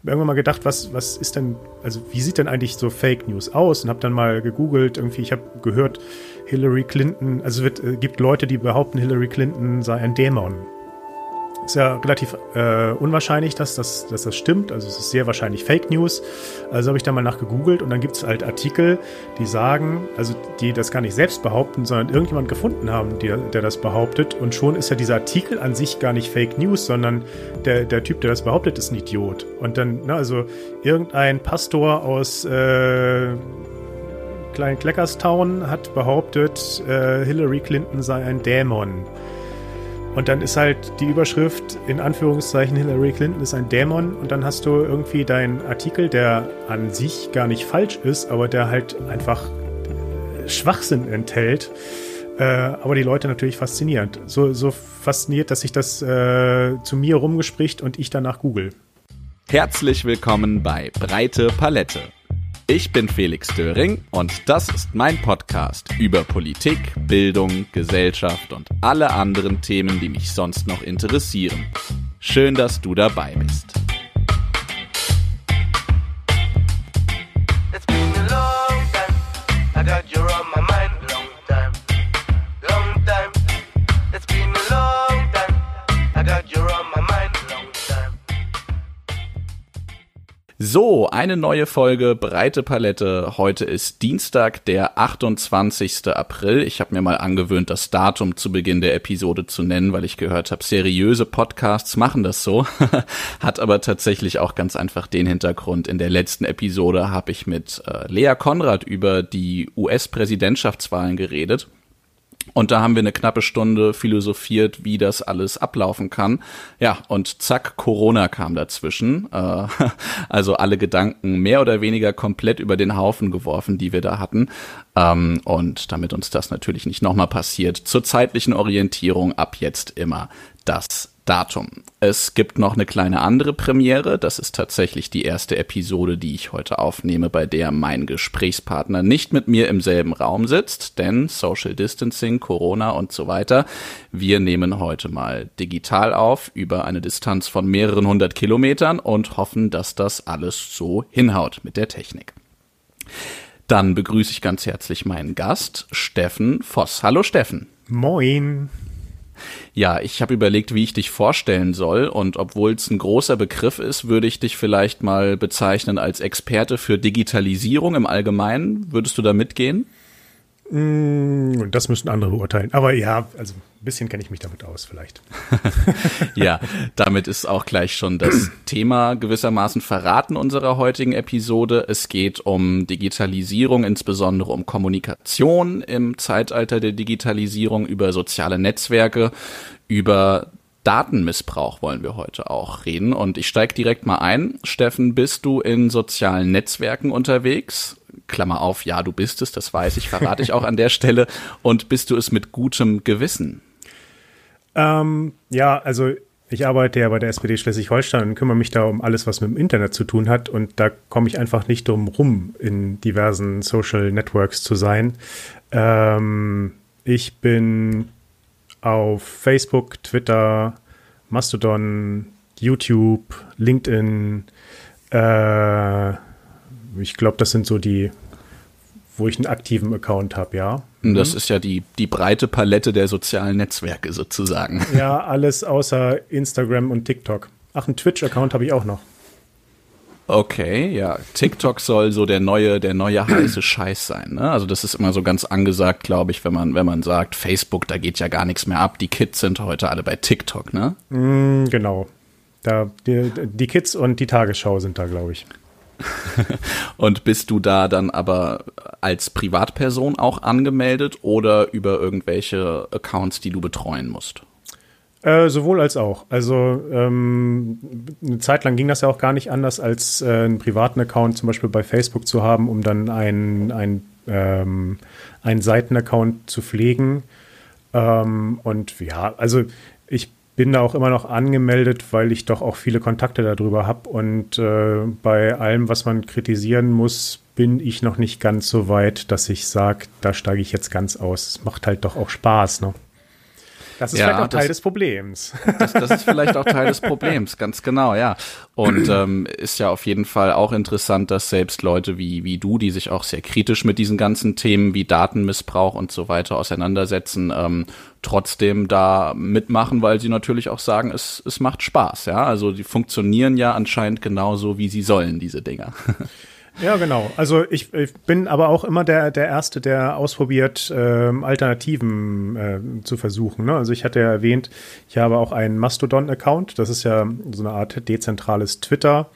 habe irgendwann mal gedacht, was, was ist denn, also wie sieht denn eigentlich so Fake News aus? Und habe dann mal gegoogelt, irgendwie, ich habe gehört, Hillary Clinton, also es äh, gibt Leute, die behaupten, Hillary Clinton sei ein Dämon. Ist ja relativ äh, unwahrscheinlich, dass das, dass das stimmt. Also es ist sehr wahrscheinlich Fake News. Also habe ich da mal nachgegoogelt und dann gibt es halt Artikel, die sagen, also die das gar nicht selbst behaupten, sondern irgendjemand gefunden haben, der, der das behauptet. Und schon ist ja dieser Artikel an sich gar nicht Fake News, sondern der, der Typ, der das behauptet, ist ein Idiot. Und dann, ne, also irgendein Pastor aus äh, Klein Kleckerstown hat behauptet, äh, Hillary Clinton sei ein Dämon. Und dann ist halt die Überschrift in Anführungszeichen Hillary Clinton ist ein Dämon und dann hast du irgendwie deinen Artikel, der an sich gar nicht falsch ist, aber der halt einfach Schwachsinn enthält. Äh, aber die Leute natürlich faszinierend. So, so fasziniert, dass sich das äh, zu mir rumgespricht und ich danach google. Herzlich willkommen bei Breite Palette ich bin Felix Döring und das ist mein Podcast über Politik, Bildung, Gesellschaft und alle anderen Themen, die mich sonst noch interessieren. Schön, dass du dabei bist. It's been a long time. I got your on So, eine neue Folge Breite Palette. Heute ist Dienstag, der 28. April. Ich habe mir mal angewöhnt, das Datum zu Beginn der Episode zu nennen, weil ich gehört habe, seriöse Podcasts machen das so. Hat aber tatsächlich auch ganz einfach den Hintergrund. In der letzten Episode habe ich mit äh, Lea Konrad über die US-Präsidentschaftswahlen geredet. Und da haben wir eine knappe Stunde philosophiert, wie das alles ablaufen kann. Ja, und zack, Corona kam dazwischen. Äh, also alle Gedanken mehr oder weniger komplett über den Haufen geworfen, die wir da hatten. Ähm, und damit uns das natürlich nicht nochmal passiert, zur zeitlichen Orientierung ab jetzt immer das Datum. Es gibt noch eine kleine andere Premiere. Das ist tatsächlich die erste Episode, die ich heute aufnehme, bei der mein Gesprächspartner nicht mit mir im selben Raum sitzt, denn Social Distancing, Corona und so weiter. Wir nehmen heute mal digital auf über eine Distanz von mehreren hundert Kilometern und hoffen, dass das alles so hinhaut mit der Technik. Dann begrüße ich ganz herzlich meinen Gast, Steffen Voss. Hallo Steffen. Moin. Ja, ich habe überlegt, wie ich dich vorstellen soll und obwohl es ein großer Begriff ist, würde ich dich vielleicht mal bezeichnen als Experte für Digitalisierung im Allgemeinen. Würdest du da mitgehen? Mm, das müssen andere beurteilen. Aber ja, also ein bisschen kenne ich mich damit aus, vielleicht. ja, damit ist auch gleich schon das Thema gewissermaßen verraten unserer heutigen Episode. Es geht um Digitalisierung, insbesondere um Kommunikation im Zeitalter der Digitalisierung, über soziale Netzwerke, über Datenmissbrauch wollen wir heute auch reden. Und ich steige direkt mal ein. Steffen, bist du in sozialen Netzwerken unterwegs? Klammer auf, ja, du bist es, das weiß ich, verrate ich auch an der Stelle. Und bist du es mit gutem Gewissen? Ähm, ja, also ich arbeite ja bei der SPD Schleswig-Holstein und kümmere mich da um alles, was mit dem Internet zu tun hat. Und da komme ich einfach nicht drum rum, in diversen Social Networks zu sein. Ähm, ich bin auf Facebook, Twitter, Mastodon, YouTube, LinkedIn, äh, ich glaube, das sind so die, wo ich einen aktiven Account habe, ja. Das mhm. ist ja die, die breite Palette der sozialen Netzwerke sozusagen. Ja, alles außer Instagram und TikTok. Ach, einen Twitch-Account habe ich auch noch. Okay, ja. TikTok soll so der neue, der neue heiße Scheiß sein. Ne? Also das ist immer so ganz angesagt, glaube ich, wenn man, wenn man sagt, Facebook, da geht ja gar nichts mehr ab. Die Kids sind heute alle bei TikTok, ne? Mm, genau. Da, die, die Kids und die Tagesschau sind da, glaube ich. Und bist du da dann aber als Privatperson auch angemeldet oder über irgendwelche Accounts, die du betreuen musst? Äh, sowohl als auch. Also ähm, eine Zeit lang ging das ja auch gar nicht anders, als äh, einen privaten Account zum Beispiel bei Facebook zu haben, um dann einen, einen, ähm, einen Seitenaccount zu pflegen. Ähm, und ja, also ich bin da auch immer noch angemeldet, weil ich doch auch viele Kontakte darüber habe. Und äh, bei allem, was man kritisieren muss, bin ich noch nicht ganz so weit, dass ich sage, da steige ich jetzt ganz aus. Es macht halt doch auch Spaß, ne? Das ist ja, vielleicht auch Teil das, des Problems. Das, das, ist vielleicht auch Teil des Problems, ganz genau, ja. Und ähm, ist ja auf jeden Fall auch interessant, dass selbst Leute wie, wie du, die sich auch sehr kritisch mit diesen ganzen Themen wie Datenmissbrauch und so weiter auseinandersetzen, ähm, trotzdem da mitmachen, weil sie natürlich auch sagen, es, es macht Spaß, ja. Also die funktionieren ja anscheinend genauso, wie sie sollen, diese Dinger. Ja, genau. Also ich, ich, bin aber auch immer der, der Erste, der ausprobiert, ähm, Alternativen äh, zu versuchen. Ne? Also ich hatte ja erwähnt, ich habe auch einen Mastodon-Account. Das ist ja so eine Art dezentrales Twitter,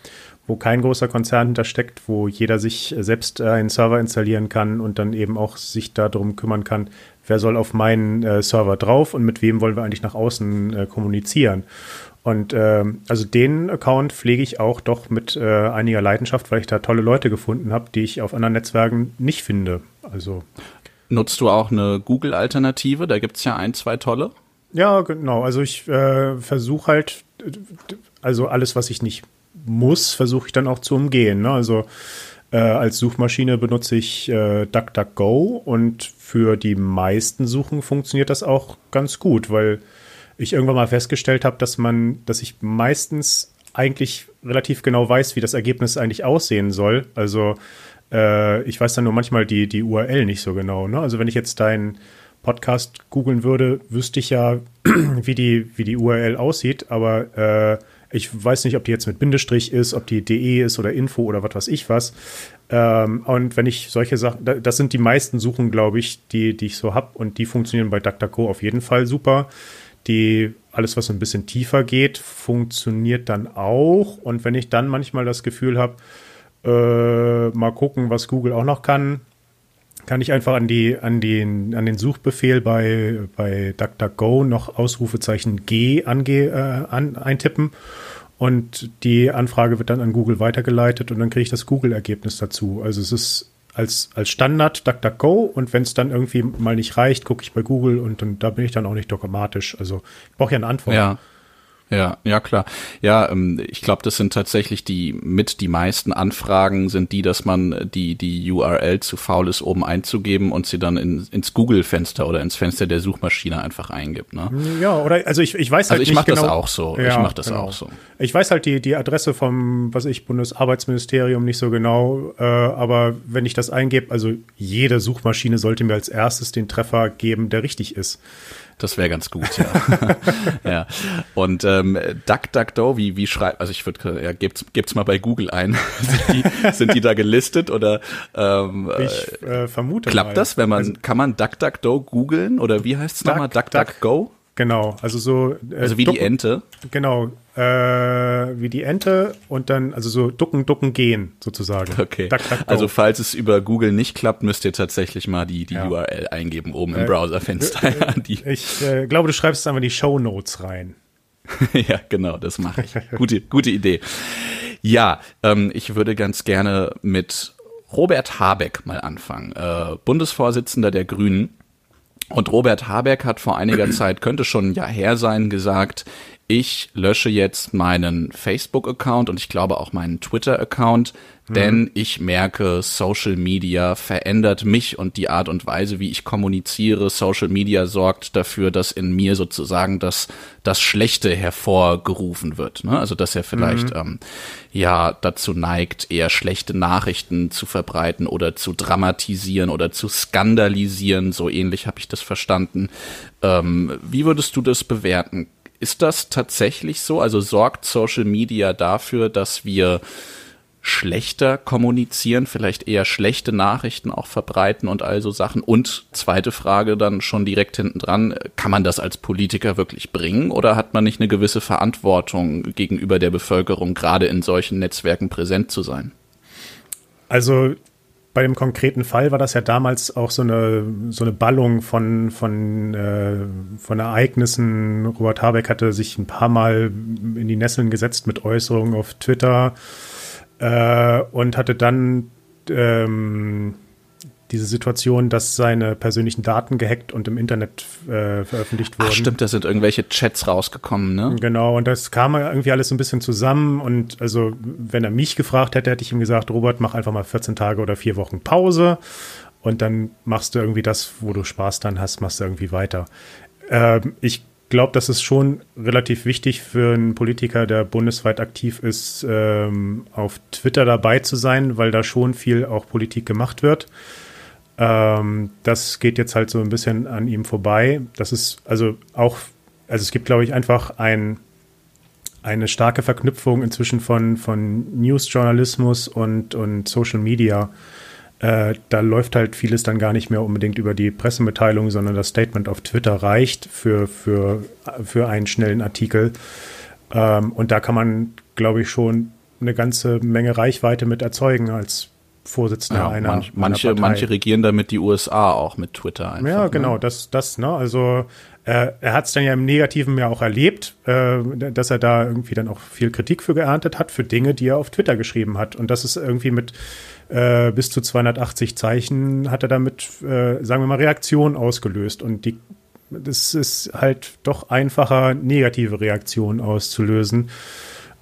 wo kein großer Konzern hintersteckt, wo jeder sich selbst äh, einen Server installieren kann und dann eben auch sich darum kümmern kann, wer soll auf meinen äh, Server drauf und mit wem wollen wir eigentlich nach außen äh, kommunizieren. Und ähm, also den Account pflege ich auch doch mit äh, einiger Leidenschaft, weil ich da tolle Leute gefunden habe, die ich auf anderen Netzwerken nicht finde. Also Nutzt du auch eine Google-Alternative? Da gibt es ja ein, zwei tolle. Ja, genau. Also ich äh, versuche halt, also alles, was ich nicht muss, versuche ich dann auch zu umgehen. Ne? Also äh, als Suchmaschine benutze ich äh, DuckDuckGo und für die meisten Suchen funktioniert das auch ganz gut, weil ich irgendwann mal festgestellt habe, dass man, dass ich meistens eigentlich relativ genau weiß, wie das Ergebnis eigentlich aussehen soll. Also äh, ich weiß dann nur manchmal die, die URL nicht so genau. Ne? Also wenn ich jetzt deinen Podcast googeln würde, wüsste ich ja, wie die, wie die URL aussieht, aber äh, ich weiß nicht, ob die jetzt mit Bindestrich ist, ob die DE ist oder Info oder was weiß ich was. Ähm, und wenn ich solche Sachen, das sind die meisten Suchen, glaube ich, die, die ich so habe und die funktionieren bei DuckDuckGo auf jeden Fall super. Die, alles, was ein bisschen tiefer geht, funktioniert dann auch. Und wenn ich dann manchmal das Gefühl habe, äh, mal gucken, was Google auch noch kann, kann ich einfach an, die, an, den, an den Suchbefehl bei, bei DuckDuckGo noch Ausrufezeichen G ange, äh, an, eintippen. Und die Anfrage wird dann an Google weitergeleitet und dann kriege ich das Google-Ergebnis dazu. Also es ist als, als Standard DuckDuckGo und wenn es dann irgendwie mal nicht reicht, gucke ich bei Google und, und da bin ich dann auch nicht dogmatisch. Also ich brauche ja eine Antwort. Ja. Ja, ja klar. Ja, ähm, ich glaube, das sind tatsächlich die mit die meisten Anfragen sind die, dass man die die URL zu faul ist, oben einzugeben und sie dann in, ins Google-Fenster oder ins Fenster der Suchmaschine einfach eingibt. Ne? Ja, oder also ich, ich weiß halt also ich mache genau, das auch so. Ja, ich mache das genau. auch so. Ich weiß halt die die Adresse vom was ich Bundesarbeitsministerium nicht so genau, äh, aber wenn ich das eingebe, also jede Suchmaschine sollte mir als erstes den Treffer geben, der richtig ist. Das wäre ganz gut, ja. ja. Und ähm, DuckDuckDo, wie, wie schreibt, also ich würde, ja, gebt's, gebt's mal bei Google ein. sind, die, sind die da gelistet oder ähm, ich äh, vermute Klappt mal. das, wenn man, also, kann man DuckDuckDo googeln oder wie heißt es nochmal? DuckDuckGo? Genau, also so. Äh, also wie ducken, die Ente. Genau, äh, wie die Ente und dann, also so ducken, ducken, gehen sozusagen. Okay. Duck, duck, also falls es über Google nicht klappt, müsst ihr tatsächlich mal die, die ja. URL eingeben oben im äh, Browserfenster. Äh, ich äh, glaube, du schreibst einfach die Show Notes rein. ja, genau, das mache ich. Gute, gute Idee. Ja, ähm, ich würde ganz gerne mit Robert Habeck mal anfangen, äh, Bundesvorsitzender der Grünen. Und Robert Habeck hat vor einiger Zeit, könnte schon ein Jahr her sein, gesagt, ich lösche jetzt meinen Facebook-Account und ich glaube auch meinen Twitter-Account, mhm. denn ich merke, Social Media verändert mich und die Art und Weise, wie ich kommuniziere. Social Media sorgt dafür, dass in mir sozusagen das, das Schlechte hervorgerufen wird. Ne? Also dass er vielleicht mhm. ähm, ja dazu neigt, eher schlechte Nachrichten zu verbreiten oder zu dramatisieren oder zu skandalisieren. So ähnlich habe ich das verstanden. Ähm, wie würdest du das bewerten? Ist das tatsächlich so? Also sorgt Social Media dafür, dass wir schlechter kommunizieren, vielleicht eher schlechte Nachrichten auch verbreiten und all so Sachen? Und zweite Frage dann schon direkt hinten dran, kann man das als Politiker wirklich bringen oder hat man nicht eine gewisse Verantwortung gegenüber der Bevölkerung, gerade in solchen Netzwerken präsent zu sein? Also bei dem konkreten Fall war das ja damals auch so eine, so eine Ballung von, von, äh, von Ereignissen. Robert Habeck hatte sich ein paar Mal in die Nesseln gesetzt mit Äußerungen auf Twitter äh, und hatte dann ähm, diese Situation, dass seine persönlichen Daten gehackt und im Internet äh, veröffentlicht wurden. Ach, stimmt, da sind irgendwelche Chats rausgekommen, ne? Genau, und das kam irgendwie alles ein bisschen zusammen. Und also, wenn er mich gefragt hätte, hätte ich ihm gesagt, Robert, mach einfach mal 14 Tage oder vier Wochen Pause und dann machst du irgendwie das, wo du Spaß dann hast, machst du irgendwie weiter. Ähm, ich glaube, das ist schon relativ wichtig für einen Politiker, der bundesweit aktiv ist, ähm, auf Twitter dabei zu sein, weil da schon viel auch Politik gemacht wird. Ähm, das geht jetzt halt so ein bisschen an ihm vorbei. Das ist also auch, also es gibt, glaube ich, einfach ein, eine starke Verknüpfung inzwischen von, von Newsjournalismus und, und Social Media. Äh, da läuft halt vieles dann gar nicht mehr unbedingt über die Pressemitteilung, sondern das Statement auf Twitter reicht für, für, für einen schnellen Artikel. Ähm, und da kann man, glaube ich, schon eine ganze Menge Reichweite mit erzeugen als Vorsitzender ja, einer, manch, manche, einer manche regieren damit die USA auch mit Twitter einfach. Ja, ne? genau, ne? das, das, ne, also äh, er hat es dann ja im Negativen ja auch erlebt, äh, dass er da irgendwie dann auch viel Kritik für geerntet hat, für Dinge, die er auf Twitter geschrieben hat. Und das ist irgendwie mit äh, bis zu 280 Zeichen hat er damit, äh, sagen wir mal, Reaktionen ausgelöst. Und die, das ist halt doch einfacher, negative Reaktionen auszulösen.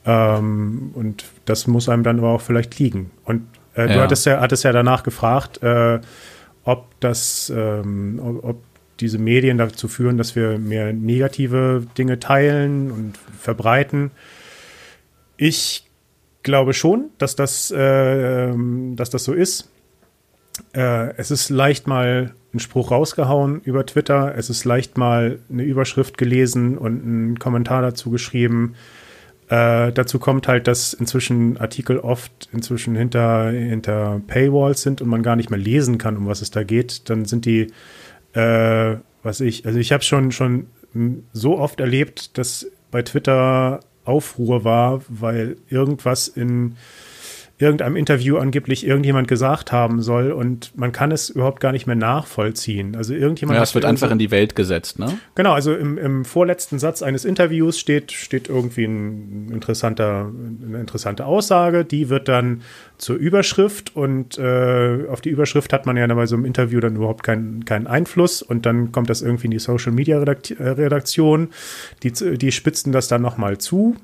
Ähm, und das muss einem dann aber auch vielleicht liegen. Und äh, du ja. hattest ja, hattest ja danach gefragt, äh, ob das, ähm, ob diese Medien dazu führen, dass wir mehr negative Dinge teilen und verbreiten. Ich glaube schon, dass das, äh, ähm, dass das so ist. Äh, es ist leicht mal ein Spruch rausgehauen über Twitter. Es ist leicht mal eine Überschrift gelesen und einen Kommentar dazu geschrieben. Äh, dazu kommt halt, dass inzwischen Artikel oft inzwischen hinter, hinter Paywalls sind und man gar nicht mehr lesen kann, um was es da geht. Dann sind die, äh, was ich, also ich habe schon schon so oft erlebt, dass bei Twitter Aufruhr war, weil irgendwas in irgendeinem Interview angeblich irgendjemand gesagt haben soll und man kann es überhaupt gar nicht mehr nachvollziehen. Also irgendjemand. Ja, es wird einfach in die Welt gesetzt, ne? Genau, also im, im vorletzten Satz eines Interviews steht, steht irgendwie ein interessanter, eine interessante Aussage, die wird dann zur Überschrift und äh, auf die Überschrift hat man ja bei so einem Interview dann überhaupt keinen, keinen Einfluss und dann kommt das irgendwie in die Social Media Redaktion, die, die spitzen das dann nochmal zu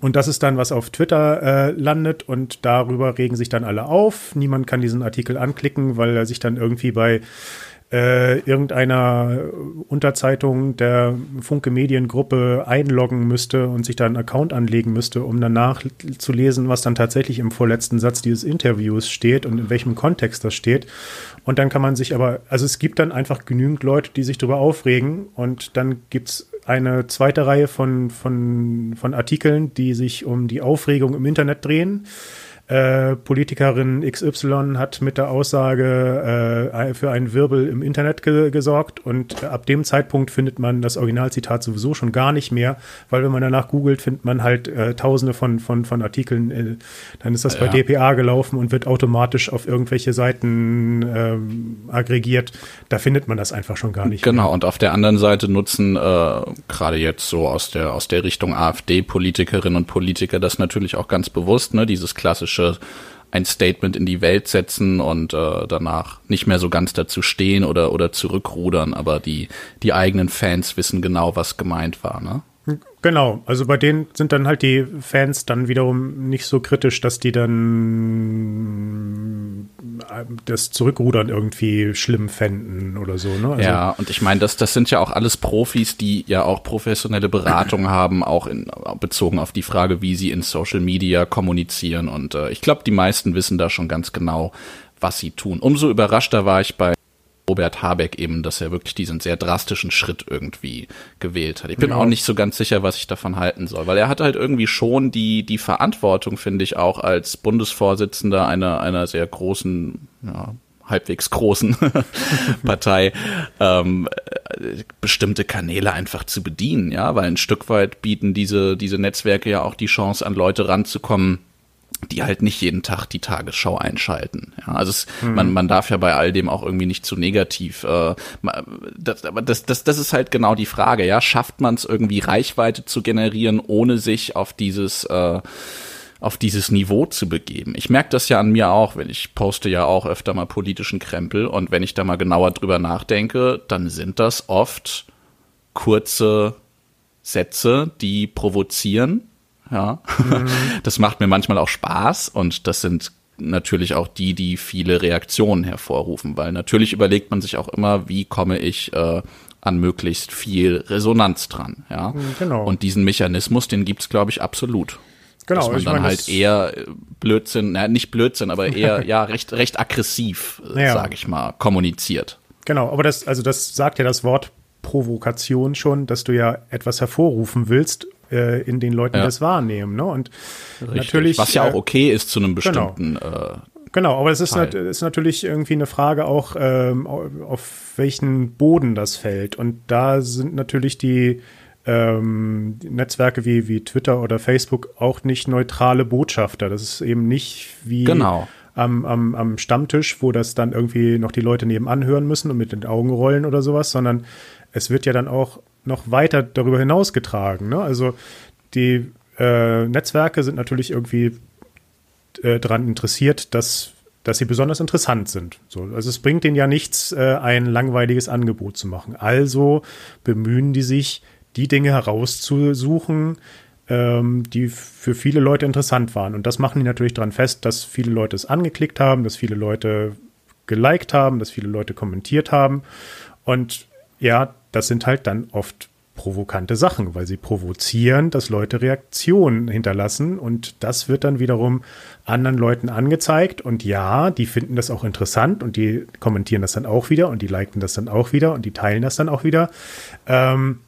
und das ist dann, was auf Twitter äh, landet und darüber regen sich dann alle auf. Niemand kann diesen Artikel anklicken, weil er sich dann irgendwie bei äh, irgendeiner Unterzeitung der Funke Mediengruppe einloggen müsste und sich da einen Account anlegen müsste, um danach zu lesen, was dann tatsächlich im vorletzten Satz dieses Interviews steht und in welchem Kontext das steht. Und dann kann man sich aber, also es gibt dann einfach genügend Leute, die sich darüber aufregen und dann gibt's eine zweite Reihe von, von, von Artikeln, die sich um die Aufregung im Internet drehen äh, Politikerin XY hat mit der Aussage äh, für einen Wirbel im Internet ge gesorgt und ab dem Zeitpunkt findet man das Originalzitat sowieso schon gar nicht mehr, weil wenn man danach googelt, findet man halt äh, tausende von, von, von Artikeln, äh, dann ist das ja. bei DPA gelaufen und wird automatisch auf irgendwelche Seiten ähm, aggregiert. Da findet man das einfach schon gar nicht genau, mehr. Genau, und auf der anderen Seite nutzen äh, gerade jetzt so aus der, aus der Richtung AfD-Politikerinnen und Politiker das natürlich auch ganz bewusst, ne, dieses klassische klassische ein Statement in die Welt setzen und äh, danach nicht mehr so ganz dazu stehen oder oder zurückrudern, aber die die eigenen Fans wissen genau, was gemeint war, ne? Genau, also bei denen sind dann halt die Fans dann wiederum nicht so kritisch, dass die dann äh, das Zurückrudern irgendwie schlimm fänden oder so. Ne? Also ja, und ich meine, das, das sind ja auch alles Profis, die ja auch professionelle Beratung haben, auch in, bezogen auf die Frage, wie sie in Social Media kommunizieren. Und äh, ich glaube, die meisten wissen da schon ganz genau, was sie tun. Umso überraschter war ich bei Robert Habeck eben, dass er wirklich diesen sehr drastischen Schritt irgendwie gewählt hat. Ich bin ja. auch nicht so ganz sicher, was ich davon halten soll, weil er hat halt irgendwie schon die, die Verantwortung, finde ich, auch als Bundesvorsitzender einer, einer sehr großen, ja, halbwegs großen Partei ähm, bestimmte Kanäle einfach zu bedienen, ja, weil ein Stück weit bieten diese diese Netzwerke ja auch die Chance an Leute ranzukommen, die halt nicht jeden Tag die Tagesschau einschalten. Ja, also es, hm. man, man darf ja bei all dem auch irgendwie nicht zu negativ. Äh, das, aber das, das, das ist halt genau die Frage. Ja, schafft man es irgendwie Reichweite zu generieren, ohne sich auf dieses äh, auf dieses Niveau zu begeben. Ich merke das ja an mir auch, wenn ich poste ja auch öfter mal politischen Krempel und wenn ich da mal genauer drüber nachdenke, dann sind das oft kurze Sätze, die provozieren ja. Mhm. Das macht mir manchmal auch Spaß und das sind natürlich auch die, die viele Reaktionen hervorrufen, weil natürlich überlegt man sich auch immer, wie komme ich äh, an möglichst viel Resonanz dran. Ja, genau. Und diesen Mechanismus, den gibt's, glaube ich, absolut. Genau, dass man dann meine, halt eher äh, Blödsinn, na, nicht Blödsinn, aber eher ja recht recht aggressiv, äh, Ja. sage ich mal, kommuniziert. Genau, aber das, also das sagt ja das Wort Provokation schon, dass du ja etwas hervorrufen willst, äh, in den Leuten Ja. das wahrnehmen, ne? Und Richtig. natürlich. Was ja auch äh, okay ist zu einem genau. bestimmten. Äh, Genau, aber es ist, nat ist natürlich irgendwie eine Frage auch, ähm, auf welchen Boden das fällt. Und da sind natürlich die, ähm, Netzwerke wie, wie Twitter oder Facebook auch nicht neutrale Botschafter. Das ist eben nicht wie Genau. am, am, am Stammtisch, wo das dann irgendwie noch die Leute nebenan hören müssen und mit den Augen rollen oder sowas, sondern es wird ja dann auch noch weiter darüber hinaus getragen. Ne? Also die äh, Netzwerke sind natürlich irgendwie äh, daran interessiert, dass, dass sie besonders interessant sind. So, also es bringt denen ja nichts, äh, ein langweiliges Angebot zu machen. Also bemühen die sich, die Dinge herauszusuchen, ähm, die für viele Leute interessant waren. Und das machen die natürlich daran fest, dass viele Leute es angeklickt haben, dass viele Leute geliked haben, dass viele Leute kommentiert haben. Und ja, das sind halt dann oft provokante Sachen, weil sie provozieren, dass Leute Reaktionen hinterlassen und das wird dann wiederum anderen Leuten angezeigt und ja, die finden das auch interessant und die kommentieren das dann auch wieder und die liken das dann auch wieder und die teilen das dann auch wieder. Ähm,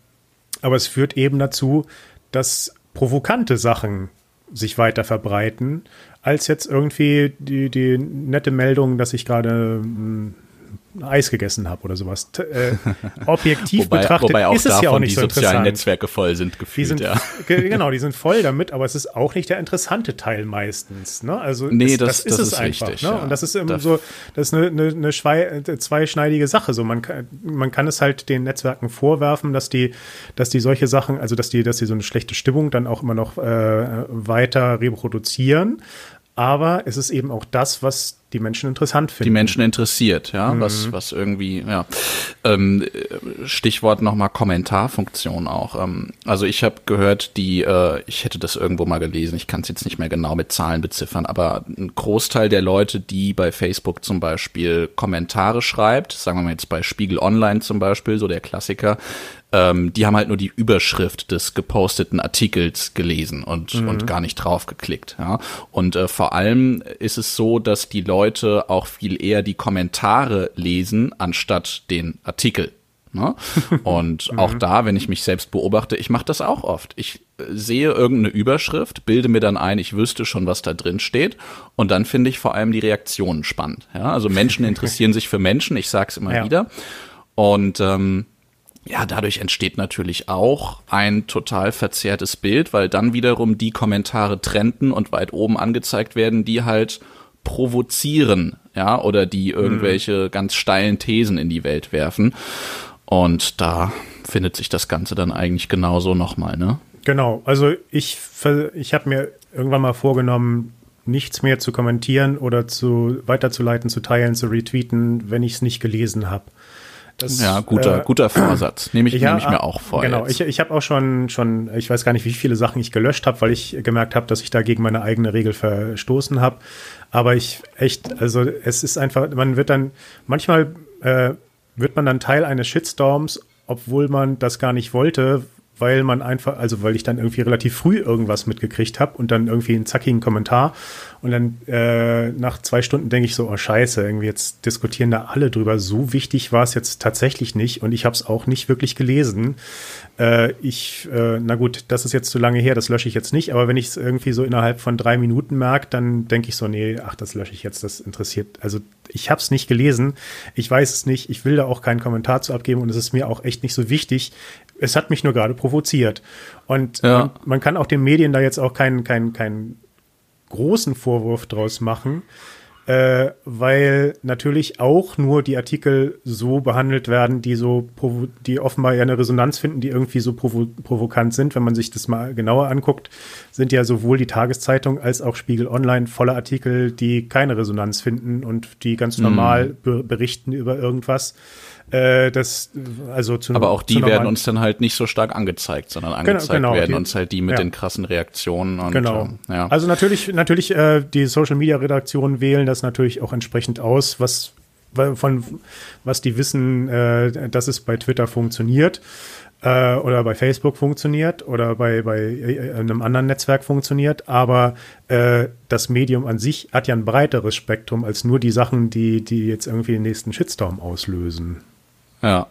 aber es führt eben dazu, dass provokante Sachen sich weiter verbreiten, als jetzt irgendwie die, die nette Meldung, dass ich gerade mm, Eis gegessen habe oder sowas. Äh, objektiv wobei, betrachtet wobei auch ist es ja auch nicht die so sozialen. Netzwerke voll sind Die gefühlt, sind, ja. ge- genau, die sind voll damit, aber es ist auch nicht der interessante Teil meistens. Ne? Also Nee, es, das- das es ist einfach. richtig, ne? ja. Und das ist eben so, das ist eine, eine, eine äh, zweischneidige Sache. So, man kann, man kann es halt den Netzwerken vorwerfen, dass die, dass die solche Sachen, also dass die, dass die so eine schlechte Stimmung dann auch immer noch äh, weiter reproduzieren. Aber es ist eben auch das, was die Menschen interessant finden. die Menschen interessiert, ja, Mhm. was, was irgendwie, ja. Ähm, äh, Stichwort nochmal Kommentarfunktion auch. Ähm, also ich habe gehört, die, äh, ich hätte das irgendwo mal gelesen, ich kann es jetzt nicht mehr genau mit Zahlen beziffern, aber ein Großteil der Leute, die bei Facebook zum Beispiel Kommentare schreibt, sagen wir mal jetzt bei Spiegel Online zum Beispiel, so der Klassiker, ähm, die haben halt nur die Überschrift des geposteten Artikels gelesen und, und gar nicht drauf geklickt. Ja? Und äh, vor allem ist es so, dass die Leute auch viel eher die Kommentare lesen, anstatt den Artikel. Ne? Und auch da, wenn ich mich selbst beobachte, ich mache das auch oft. Ich äh, sehe irgendeine Überschrift, bilde mir dann ein, ich wüsste schon, was da drin steht. Und dann finde ich vor allem die Reaktionen spannend. Ja? Also Menschen interessieren sich für Menschen, ich sage es immer Ja. wieder. Und ähm, ja, dadurch entsteht natürlich auch ein total verzerrtes Bild, weil dann wiederum die Kommentare trenden und weit oben angezeigt werden, die halt provozieren, ja, oder die irgendwelche ganz steilen Thesen in die Welt werfen. Und da findet sich das Ganze dann eigentlich genauso nochmal, ne? Genau, also ich, ich habe mir irgendwann mal vorgenommen, nichts mehr zu kommentieren oder zu weiterzuleiten, zu teilen, zu retweeten, wenn ich es nicht gelesen habe. Das, Ja, guter, äh, guter Vorsatz. Nehme ich, ja, nehme ich mir auch vor. Genau, jetzt. ich, ich habe auch schon, schon, ich weiß gar nicht, wie viele Sachen ich gelöscht habe, weil ich gemerkt habe, dass ich da gegen meine eigene Regel verstoßen habe. Aber ich echt, also es ist einfach, man wird dann, manchmal äh, wird man dann Teil eines Shitstorms, obwohl man das gar nicht wollte, weil man einfach, also weil ich dann irgendwie relativ früh irgendwas mitgekriegt habe und dann irgendwie einen zackigen Kommentar und dann äh, nach zwei Stunden denke ich so, oh scheiße, irgendwie jetzt diskutieren da alle drüber. So wichtig war es jetzt tatsächlich nicht und ich habe es auch nicht wirklich gelesen. Äh, ich, äh, na gut, das ist jetzt zu lange her, das lösche ich jetzt nicht, aber wenn ich es irgendwie so innerhalb von drei Minuten merke, dann denke ich so, nee, ach, das lösche ich jetzt, das interessiert, also ich habe es nicht gelesen, ich weiß es nicht, ich will da auch keinen Kommentar zu abgeben und es ist mir auch echt nicht so wichtig. Es hat mich nur gerade provoziert. Und Ja. man, man kann auch den Medien da jetzt auch keinen, keinen, keinen großen Vorwurf draus machen, äh, weil natürlich auch nur die Artikel so behandelt werden, die so die offenbar ja eine Resonanz finden, die irgendwie so provo provokant sind. Wenn man sich das mal genauer anguckt, sind ja sowohl die Tageszeitung als auch Spiegel Online voller Artikel, die keine Resonanz finden und die ganz normal be berichten über irgendwas. Äh, das also zu Aber auch die werden uns dann halt nicht so stark angezeigt, sondern angezeigt genau, werden die- uns halt die mit ja. den krassen Reaktionen und Genau. ähm, ja. Also natürlich, natürlich, äh, die Social Media Redaktionen wählen das natürlich auch entsprechend aus, was von was die wissen, äh, dass es bei Twitter funktioniert äh, oder bei Facebook funktioniert oder bei, bei äh, einem anderen Netzwerk funktioniert, aber äh, das Medium an sich hat ja ein breiteres Spektrum als nur die Sachen, die, die jetzt irgendwie den nächsten Shitstorm auslösen. Ja,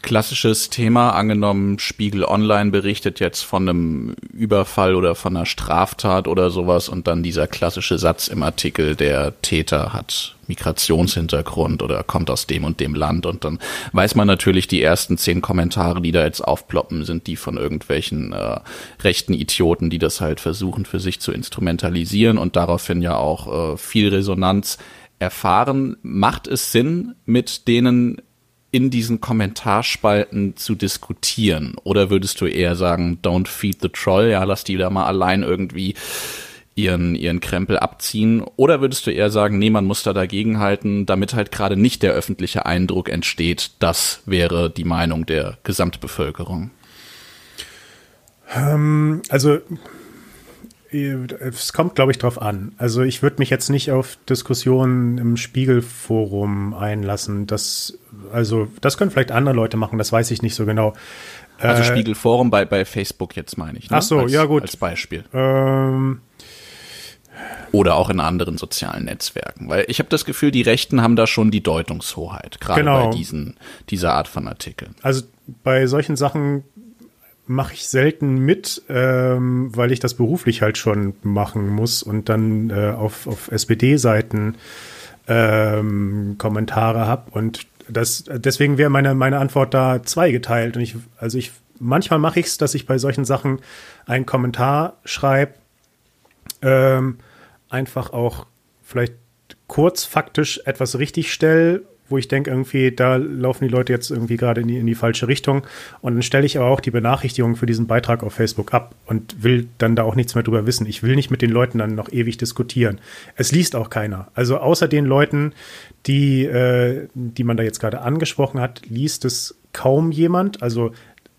klassisches Thema, angenommen, Spiegel Online berichtet jetzt von einem Überfall oder von einer Straftat oder sowas und dann dieser klassische Satz im Artikel, der Täter hat Migrationshintergrund oder kommt aus dem und dem Land und dann weiß man natürlich, die ersten zehn Kommentare, die da jetzt aufploppen, sind die von irgendwelchen äh, rechten Idioten, die das halt versuchen für sich zu instrumentalisieren und daraufhin ja auch äh, viel Resonanz erfahren. Macht es Sinn, mit denen in diesen Kommentarspalten zu diskutieren? Oder würdest du eher sagen, don't feed the troll, ja, lass die da mal allein irgendwie ihren, ihren Krempel abziehen? Oder würdest du eher sagen, nee, man muss da dagegenhalten, damit halt gerade nicht der öffentliche Eindruck entsteht, das wäre die Meinung der Gesamtbevölkerung? Ähm, also es kommt, glaube ich, drauf an. Also ich würde mich jetzt nicht auf Diskussionen im Spiegelforum einlassen. Das, also, das können vielleicht andere Leute machen, das weiß ich nicht so genau. Also äh, Spiegelforum bei, bei Facebook jetzt meine ich. Ne? Ach so, als, ja gut. Als Beispiel. Ähm, oder auch in anderen sozialen Netzwerken. Weil ich habe das Gefühl, die Rechten haben da schon die Deutungshoheit, gerade genau. bei diesen, dieser Art von Artikeln. Also bei solchen Sachen mache ich selten mit, ähm, weil ich das beruflich halt schon machen muss und dann äh, auf, auf SPD-Seiten ähm, Kommentare habe und das deswegen wäre meine meine Antwort da zweigeteilt und ich also ich manchmal mache ich es, dass ich bei solchen Sachen einen Kommentar schreibe, ähm, einfach auch vielleicht kurz faktisch etwas richtig stelle wo ich denke, irgendwie, da laufen die Leute jetzt irgendwie gerade in die, in die falsche Richtung. Und dann stelle ich aber auch die Benachrichtigung für diesen Beitrag auf Facebook ab und will dann da auch nichts mehr drüber wissen. Ich will nicht mit den Leuten dann noch ewig diskutieren. Es liest auch keiner. Also außer den Leuten, die, äh, die man da jetzt gerade angesprochen hat, liest es kaum jemand. Also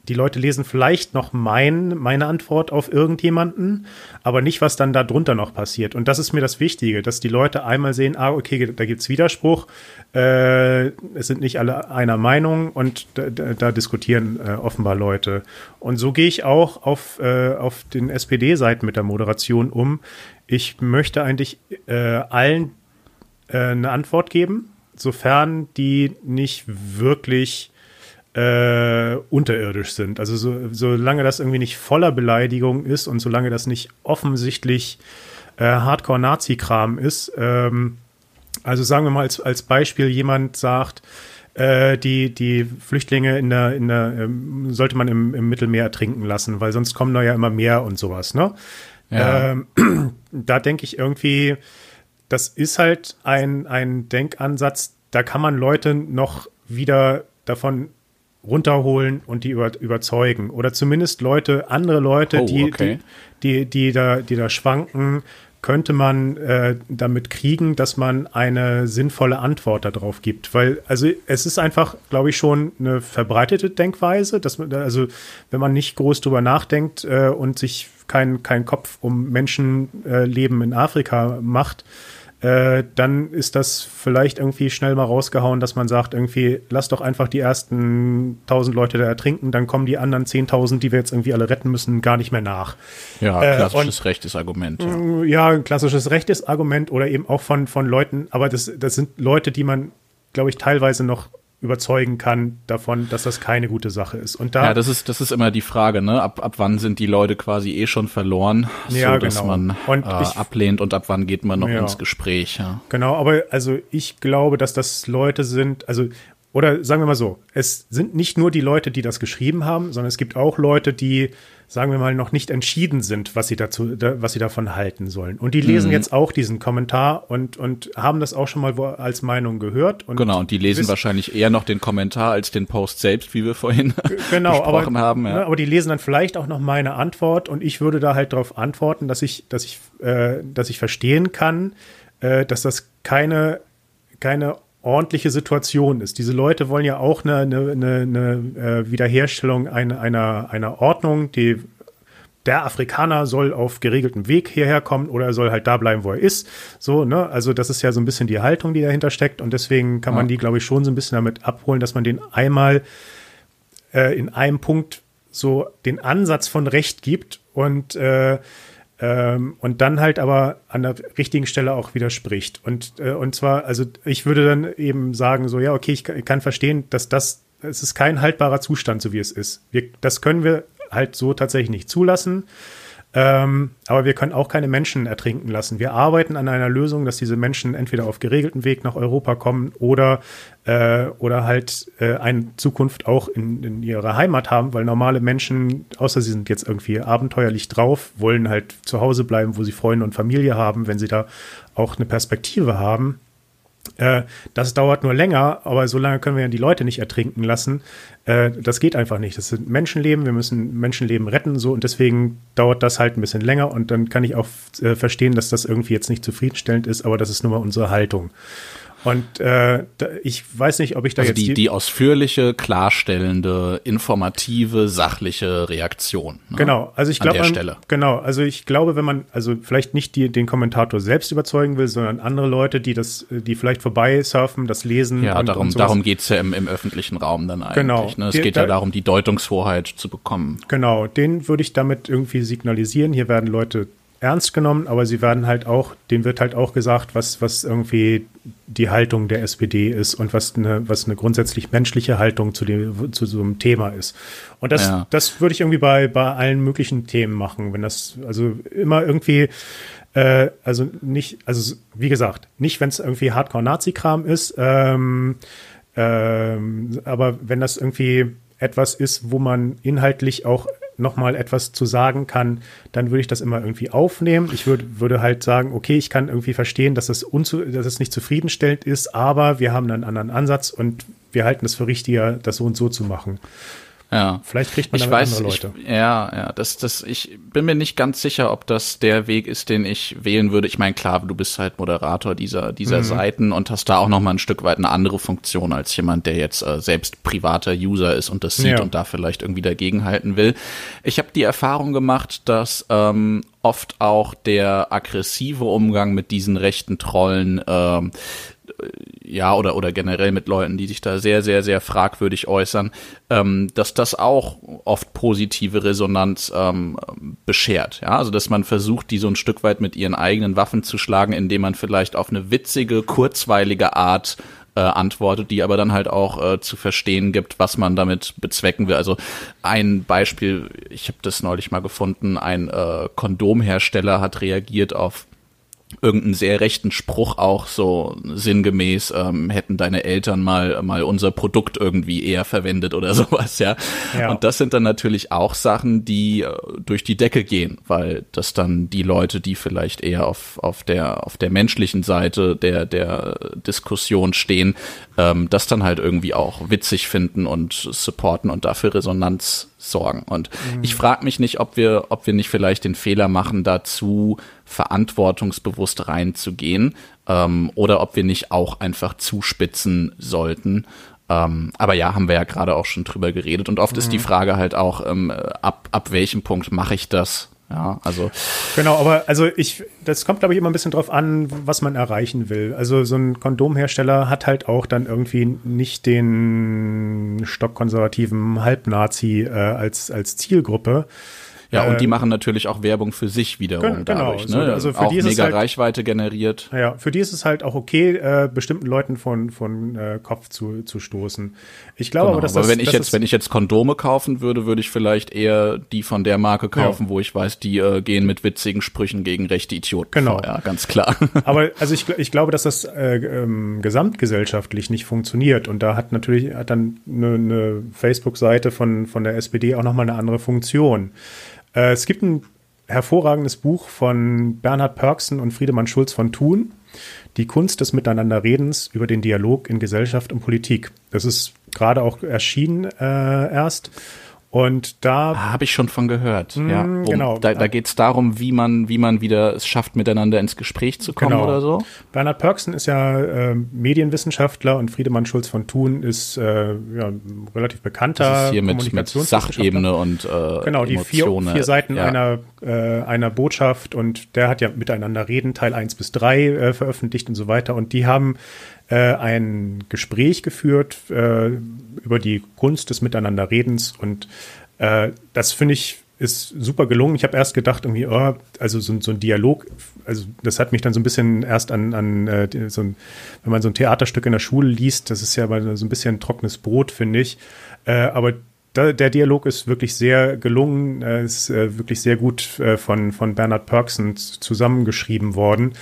die Leute lesen vielleicht noch mein, meine Antwort auf irgendjemanden, aber nicht, was dann da drunter noch passiert. Und das ist mir das Wichtige, dass die Leute einmal sehen, ah, okay, da gibt es Widerspruch, äh, es sind nicht alle einer Meinung und da, da, da diskutieren äh, offenbar Leute. Und so gehe ich auch auf, äh, auf den SPD-Seiten mit der Moderation um. Ich möchte eigentlich äh, allen äh, eine Antwort geben, sofern die nicht wirklich äh, unterirdisch sind. Also so, solange das irgendwie nicht voller Beleidigung ist und solange das nicht offensichtlich äh, Hardcore-Nazi-Kram ist, ähm, also sagen wir mal als, als Beispiel, jemand sagt, äh, die, die Flüchtlinge in der, in der ähm, sollte man im, im Mittelmeer ertrinken lassen, weil sonst kommen da ja immer mehr und sowas, ne? Ja. Ähm, da denke ich irgendwie, das ist halt ein, ein Denkansatz, da kann man Leute noch wieder davon runterholen und die über, überzeugen. Oder zumindest Leute, andere Leute, oh, die, okay. die, die, die, da, die da schwanken, könnte man äh, damit kriegen, dass man eine sinnvolle Antwort darauf gibt. Weil, also es ist einfach, glaube ich, schon eine verbreitete Denkweise, dass man, also wenn man nicht groß drüber nachdenkt äh, und sich keinen kein Kopf um Menschenleben äh, in Afrika macht, äh, dann ist das vielleicht irgendwie schnell mal rausgehauen, dass man sagt, irgendwie, lass doch einfach die ersten 1000 Leute da ertrinken, dann kommen die anderen 10.000, die wir jetzt irgendwie alle retten müssen, gar nicht mehr nach. Ja, äh, klassisches äh, rechtes Argument. Ja. ja, ein klassisches rechtes Argument oder eben auch von, von Leuten, aber das, das sind Leute, die man, glaube ich, teilweise noch überzeugen kann davon, dass das keine gute Sache ist. Und da ja, das ist das ist immer die Frage, ne? Ab ab wann sind die Leute quasi eh schon verloren, ja, so dass genau. man und äh, ich, ablehnt und ab wann geht man noch ja. ins Gespräch? Ja. Genau, aber also ich glaube, dass das Leute sind, also oder sagen wir mal so, es sind nicht nur die Leute, die das geschrieben haben, sondern es gibt auch Leute, die, sagen wir mal, noch nicht entschieden sind, was sie dazu, da, was sie davon halten sollen. Und die lesen mhm. jetzt auch diesen Kommentar und, und haben das auch schon mal als Meinung gehört. Und genau, und die lesen wahrscheinlich eher noch den Kommentar als den Post selbst, wie wir vorhin genau, besprochen aber, haben. Ja. Ne, aber die lesen dann vielleicht auch noch meine Antwort und ich würde da halt darauf antworten, dass ich, dass ich, äh, dass ich verstehen kann, äh, dass das keine, keine ordentliche Situation ist. Diese Leute wollen ja auch eine, eine, eine, eine äh, Wiederherstellung einer, einer, einer Ordnung, die der Afrikaner soll auf geregeltem Weg hierher kommen oder er soll halt da bleiben, wo er ist. So, ne? Also das ist ja so ein bisschen die Haltung, die dahinter steckt und deswegen kann man die, glaube ich, schon so ein bisschen damit abholen, dass man den einmal äh, in einem Punkt so den Ansatz von Recht gibt und äh, ähm, und dann halt aber an der richtigen Stelle auch widerspricht. Und, äh, und zwar, also ich würde dann eben sagen, so, ja, okay, ich kann, ich kann verstehen, dass das, es ist kein haltbarer Zustand, so wie es ist. Wir, das können wir halt so tatsächlich nicht zulassen. Ähm, aber wir können auch keine Menschen ertrinken lassen. Wir arbeiten an einer Lösung, dass diese Menschen entweder auf geregelten Weg nach Europa kommen oder, äh, oder halt äh, eine Zukunft auch in, in ihrer Heimat haben, weil normale Menschen, außer sie sind jetzt irgendwie abenteuerlich drauf, wollen halt zu Hause bleiben, wo sie Freunde und Familie haben, wenn sie da auch eine Perspektive haben. Äh, das dauert nur länger, aber so lange können wir ja die Leute nicht ertrinken lassen. Äh, das geht einfach nicht. Das sind Menschenleben, wir müssen Menschenleben retten, so und deswegen dauert das halt ein bisschen länger und dann kann ich auch äh, verstehen, dass das irgendwie jetzt nicht zufriedenstellend ist, aber das ist nun mal unsere Haltung. Und äh, ich weiß nicht, ob ich da also jetzt die, die ausführliche, klarstellende, informative, sachliche Reaktion. Ne? Genau, also ich glaube, genau, also ich glaube, wenn man also vielleicht nicht die, den Kommentator selbst überzeugen will, sondern andere Leute, die das, die vielleicht vorbei surfen, das lesen. Ja, und, darum, und darum geht's ja im, im öffentlichen Raum dann eigentlich. Genau. Ne? Es die, geht ja darum, die Deutungshoheit zu bekommen. Genau, den würde ich damit irgendwie signalisieren. Hier werden Leute ernst genommen, aber sie werden halt auch, denen wird halt auch gesagt, was, was irgendwie die Haltung der SPD ist und was eine, was eine grundsätzlich menschliche Haltung zu, dem, zu so einem Thema ist. Und das, ja. das würde ich irgendwie bei, bei allen möglichen Themen machen, wenn das, also immer irgendwie, äh, also nicht, also wie gesagt, nicht, wenn es irgendwie Hardcore-Nazi-Kram ist, ähm, ähm, aber wenn das irgendwie etwas ist, wo man inhaltlich auch nochmal etwas zu sagen kann, dann würde ich das immer irgendwie aufnehmen. Ich würde, würde halt sagen, okay, ich kann irgendwie verstehen, dass es, unzu dass es nicht zufriedenstellend ist, aber wir haben einen anderen Ansatz und wir halten es für richtiger, das so und so zu machen. Ja. Vielleicht kriegt man ich weiß, andere Leute. Ich, ja, ja, das, das, ich bin mir nicht ganz sicher, ob das der Weg ist, den ich wählen würde. Ich meine, klar, du bist halt Moderator dieser, dieser mhm. Seiten und hast da auch noch mal ein Stück weit eine andere Funktion als jemand, der jetzt äh, selbst privater User ist und das sieht ja. und da vielleicht irgendwie dagegenhalten will. Ich habe die Erfahrung gemacht, dass ähm, oft auch der aggressive Umgang mit diesen rechten Trollen ähm, ja, oder, oder generell mit Leuten, die sich da sehr, sehr, sehr fragwürdig äußern, ähm, dass das auch oft positive Resonanz ähm, beschert. Ja, also dass man versucht, die so ein Stück weit mit ihren eigenen Waffen zu schlagen, indem man vielleicht auf eine witzige, kurzweilige Art äh, antwortet, die aber dann halt auch äh, zu verstehen gibt, was man damit bezwecken will. Also ein Beispiel, ich habe das neulich mal gefunden, ein äh, Kondomhersteller hat reagiert auf irgendeinen sehr rechten Spruch auch so sinngemäß ähm, hätten deine Eltern mal mal unser Produkt irgendwie eher verwendet oder sowas ja. ja. und das sind dann natürlich auch Sachen die äh, durch die Decke gehen weil das dann die Leute die vielleicht eher auf auf der auf der menschlichen Seite der der Diskussion stehen ähm, das dann halt irgendwie auch witzig finden und supporten und dafür Resonanz sorgen. Und mhm. ich frage mich nicht, ob wir, ob wir nicht vielleicht den Fehler machen, dazu verantwortungsbewusst reinzugehen ähm, oder ob wir nicht auch einfach zuspitzen sollten. Ähm, aber ja, haben wir ja gerade auch schon drüber geredet. Und oft mhm. ist die mhm. Frage halt auch, ähm, ab, ab welchem Punkt mache ich das? Ja, also. Genau, aber also ich, das kommt, glaube ich, immer ein bisschen drauf an, was man erreichen will. Also so ein Kondomhersteller hat halt auch dann irgendwie nicht den stockkonservativen Halbnazi äh, als, als Zielgruppe. Ja, und die machen natürlich auch Werbung für sich wiederum genau, dadurch. Ne? Also für auch die ist mega halt, Reichweite generiert. Ja, für die ist es halt auch okay, äh, bestimmten Leuten von, von äh, Kopf zu, zu stoßen. Ich glaube genau, aber, dass aber das, wenn ich jetzt, wenn ich jetzt Kondome kaufen würde, würde ich vielleicht eher die von der Marke kaufen, ja. wo ich weiß, die äh, gehen mit witzigen Sprüchen gegen rechte Idioten. Genau. Vor, ja, ganz klar. Aber also ich, ich glaube, dass das äh, ähm, gesamtgesellschaftlich nicht funktioniert. Und da hat natürlich hat dann eine, eine Facebook-Seite von, von der SPD auch nochmal eine andere Funktion. Äh, es gibt ein hervorragendes Buch von Bernhard Pörksen und Friedemann Schulz von Thun. Die Kunst des Miteinanderredens über den Dialog in Gesellschaft und Politik. Das ist gerade auch erschienen äh, erst. Und da ah, habe ich schon von gehört. Mm, ja, um, genau. Da, da geht es darum, wie man, wie man wieder es schafft, miteinander ins Gespräch zu kommen genau. oder so. Bernhard Pörksen ist ja äh, Medienwissenschaftler und Friedemann Schulz von Thun ist äh, ja, relativ bekannter das ist hier mit, mit Sachebene und äh, genau die vier, vier Seiten ja. einer äh, einer Botschaft und der hat ja miteinander reden Teil 1 bis 3 äh, veröffentlicht und so weiter und die haben äh, ein Gespräch geführt äh, über die Kunst des Miteinanderredens und äh, das finde ich ist super gelungen. Ich habe erst gedacht, irgendwie, oh, also so, so, ein Dialog, also das hat mich dann so ein bisschen erst an, an äh, so ein, wenn man so ein Theaterstück in der Schule liest, das ist ja so ein bisschen trockenes Brot, finde ich. Äh, aber da, der Dialog ist wirklich sehr gelungen, ist wirklich sehr gut von, von Bernhard Perksen zusammengeschrieben worden.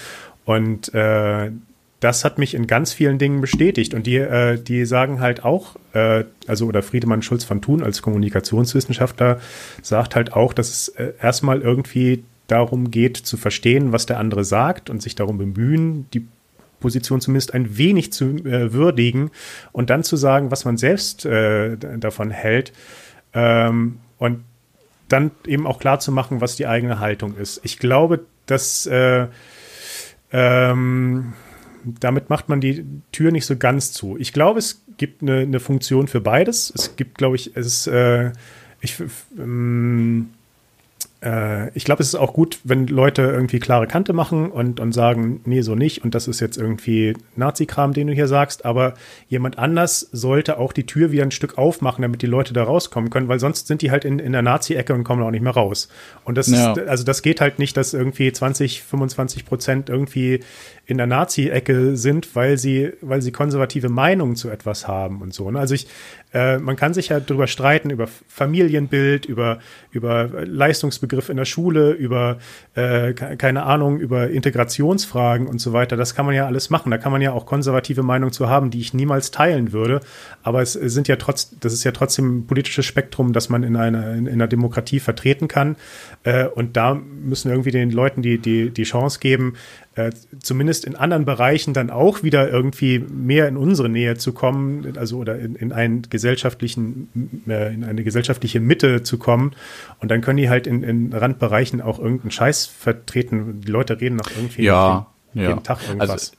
Und äh, das hat mich in ganz vielen Dingen bestätigt. Und die, äh, die sagen halt auch, äh, also oder Friedemann Schulz von Thun als Kommunikationswissenschaftler sagt halt auch, dass es äh, erstmal irgendwie darum geht zu verstehen, was der andere sagt und sich darum bemühen, die Position zumindest ein wenig zu äh, würdigen und dann zu sagen, was man selbst äh, davon hält. Ähm, und dann eben auch klar zu machen, was die eigene Haltung ist. Ich glaube, dass äh, ähm, damit macht man die Tür nicht so ganz zu. Ich glaube, es gibt eine, eine Funktion für beides. Es gibt, glaube ich, es äh, ich, ähm, äh, ich glaube, es ist auch gut, wenn Leute irgendwie klare Kante machen und, und sagen, nee, so nicht. Und das ist jetzt irgendwie Nazi-Kram, den du hier sagst. Aber jemand anders sollte auch die Tür wieder ein Stück aufmachen, damit die Leute da rauskommen können, weil sonst sind die halt in, in der Nazi-Ecke und kommen auch nicht mehr raus. Und das ja. ist, also das geht halt nicht, dass irgendwie 20, 25 Prozent irgendwie in der Nazi-Ecke sind, weil sie, weil sie konservative Meinungen zu etwas haben und so. Ne? Also ich, äh, man kann sich ja darüber streiten, über Familienbild, über, über Leistungsbegriff in der Schule, über, äh, keine Ahnung, über Integrationsfragen und so weiter. Das kann man ja alles machen. Da kann man ja auch konservative Meinungen zu haben, die ich niemals teilen würde. Aber es sind ja trotz, das ist ja trotzdem ein politisches Spektrum, das man in einer, in, in einer Demokratie vertreten kann. Äh, und da müssen irgendwie den Leuten die, die, die Chance geben, äh, zumindest in anderen Bereichen dann auch wieder irgendwie mehr in unsere Nähe zu kommen, also oder in, in einen gesellschaftlichen, äh, in eine gesellschaftliche Mitte zu kommen. Und dann können die halt in, in Randbereichen auch irgendeinen Scheiß vertreten. Die Leute reden noch irgendwie ja, jeden, ja. Tag irgendwas. Also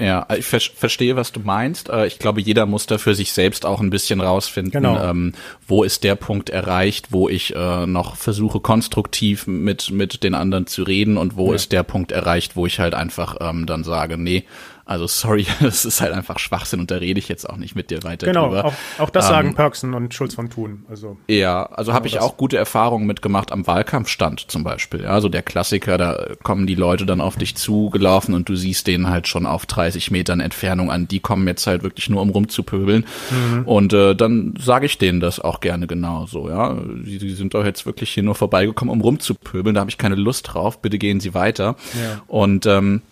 ja, ich ver verstehe, was du meinst. Äh, ich glaube, jeder muss da für sich selbst auch ein bisschen rausfinden, genau. ähm, wo ist der Punkt erreicht, wo ich äh, noch versuche, konstruktiv mit, mit den anderen zu reden und wo ja. ist der Punkt erreicht, wo ich halt einfach ähm, dann sage, nee, also sorry, das ist halt einfach Schwachsinn und da rede ich jetzt auch nicht mit dir weiter genau, drüber. Genau, auch, auch, das ähm, sagen Perksen und Schulz von Thun. Also, ja, also habe ich auch gute Erfahrungen mitgemacht am Wahlkampfstand zum Beispiel. Ja, also der Klassiker, da kommen die Leute dann auf dich zugelaufen und du siehst denen halt schon auf 30 Metern Entfernung an. Die kommen jetzt halt wirklich nur um rumzupöbeln. Mhm. Und äh, dann sage ich denen das auch gerne genauso. Ja, sie, sie sind doch jetzt wirklich hier nur vorbeigekommen, um rumzupöbeln. Da habe ich keine Lust drauf. Bitte gehen Sie weiter. Ja. Und ähm,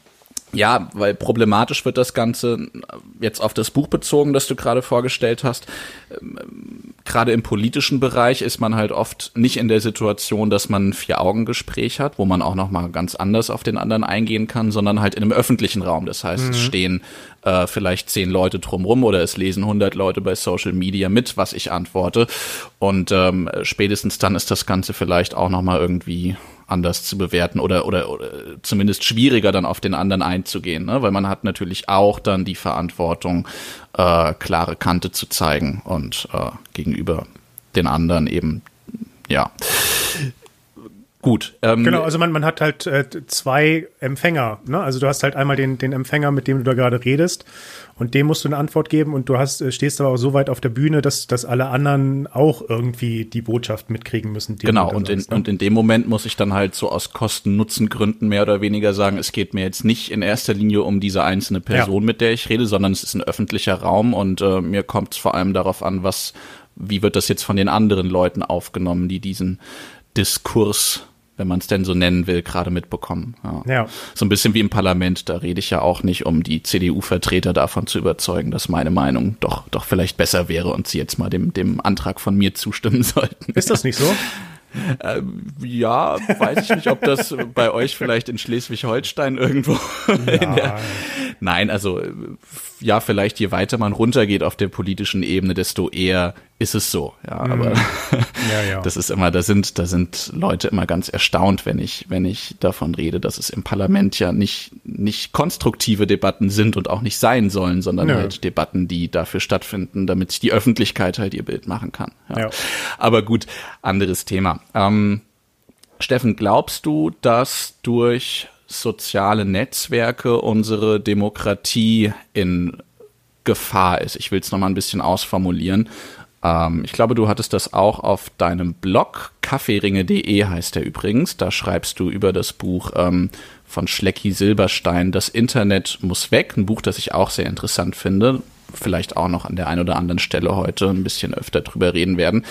ja, weil problematisch wird das Ganze jetzt auf das Buch bezogen, das du gerade vorgestellt hast. Ähm, gerade im politischen Bereich ist man halt oft nicht in der Situation, dass man ein Vier-Augen-Gespräch hat, wo man auch noch mal ganz anders auf den anderen eingehen kann, sondern halt in einem öffentlichen Raum. Das heißt, mhm. es stehen äh, vielleicht zehn Leute drumrum oder es lesen 100 Leute bei Social Media mit, was ich antworte. Und ähm, spätestens dann ist das Ganze vielleicht auch noch mal irgendwie anders zu bewerten oder, oder, oder zumindest schwieriger dann auf den anderen einzugehen, ne? weil man hat natürlich auch dann die Verantwortung, äh, klare Kante zu zeigen und äh, gegenüber den anderen eben, ja. Gut. Ähm, genau, also man, man hat halt äh, zwei Empfänger. Ne? Also du hast halt einmal den, den Empfänger, mit dem du da gerade redest und dem musst du eine Antwort geben und du hast, äh, stehst aber auch so weit auf der Bühne, dass, dass alle anderen auch irgendwie die Botschaft mitkriegen müssen. Genau, und in, ne? und in dem Moment muss ich dann halt so aus Kosten-Nutzen-Gründen mehr oder weniger sagen, es geht mir jetzt nicht in erster Linie um diese einzelne Person, ja. mit der ich rede, sondern es ist ein öffentlicher Raum und äh, mir kommt es vor allem darauf an, was, wie wird das jetzt von den anderen Leuten aufgenommen, die diesen Diskurs wenn man es denn so nennen will, gerade mitbekommen. Ja. ja. So ein bisschen wie im Parlament, da rede ich ja auch nicht, um die CDU-Vertreter davon zu überzeugen, dass meine Meinung doch, doch vielleicht besser wäre und sie jetzt mal dem, dem Antrag von mir zustimmen sollten. Ist das nicht so? Ähm, ja, weiß ich nicht, ob das bei euch vielleicht in Schleswig-Holstein irgendwo. Der, nein, also ja, vielleicht je weiter man runtergeht auf der politischen Ebene, desto eher ist es so, ja, mhm. aber ja, ja. das ist immer, da sind, da sind Leute immer ganz erstaunt, wenn ich, wenn ich davon rede, dass es im Parlament ja nicht, nicht konstruktive Debatten sind und auch nicht sein sollen, sondern Nö. halt Debatten, die dafür stattfinden, damit sich die Öffentlichkeit halt ihr Bild machen kann. Ja. ja. Aber gut, anderes Thema. Ähm, Steffen, glaubst du, dass durch soziale Netzwerke unsere Demokratie in Gefahr ist? Ich will es nochmal ein bisschen ausformulieren. Ähm, ich glaube, du hattest das auch auf deinem Blog, kaffeeringe.de heißt der übrigens. Da schreibst du über das Buch ähm, von Schlecki Silberstein, Das Internet muss weg. Ein Buch, das ich auch sehr interessant finde. Vielleicht auch noch an der einen oder anderen Stelle heute ein bisschen öfter drüber reden werden.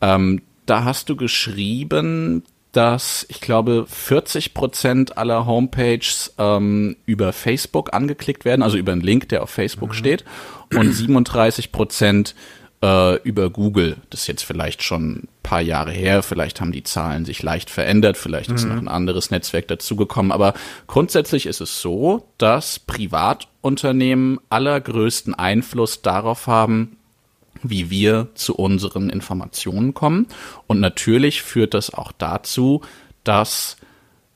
Ähm, da hast du geschrieben, dass ich glaube 40 Prozent aller Homepages ähm, über Facebook angeklickt werden, also über einen Link, der auf Facebook mhm. steht, und 37 Prozent äh, über Google. Das ist jetzt vielleicht schon ein paar Jahre her, vielleicht haben die Zahlen sich leicht verändert, vielleicht ist mhm. noch ein anderes Netzwerk dazugekommen, aber grundsätzlich ist es so, dass Privatunternehmen allergrößten Einfluss darauf haben, wie wir zu unseren Informationen kommen. Und natürlich führt das auch dazu, dass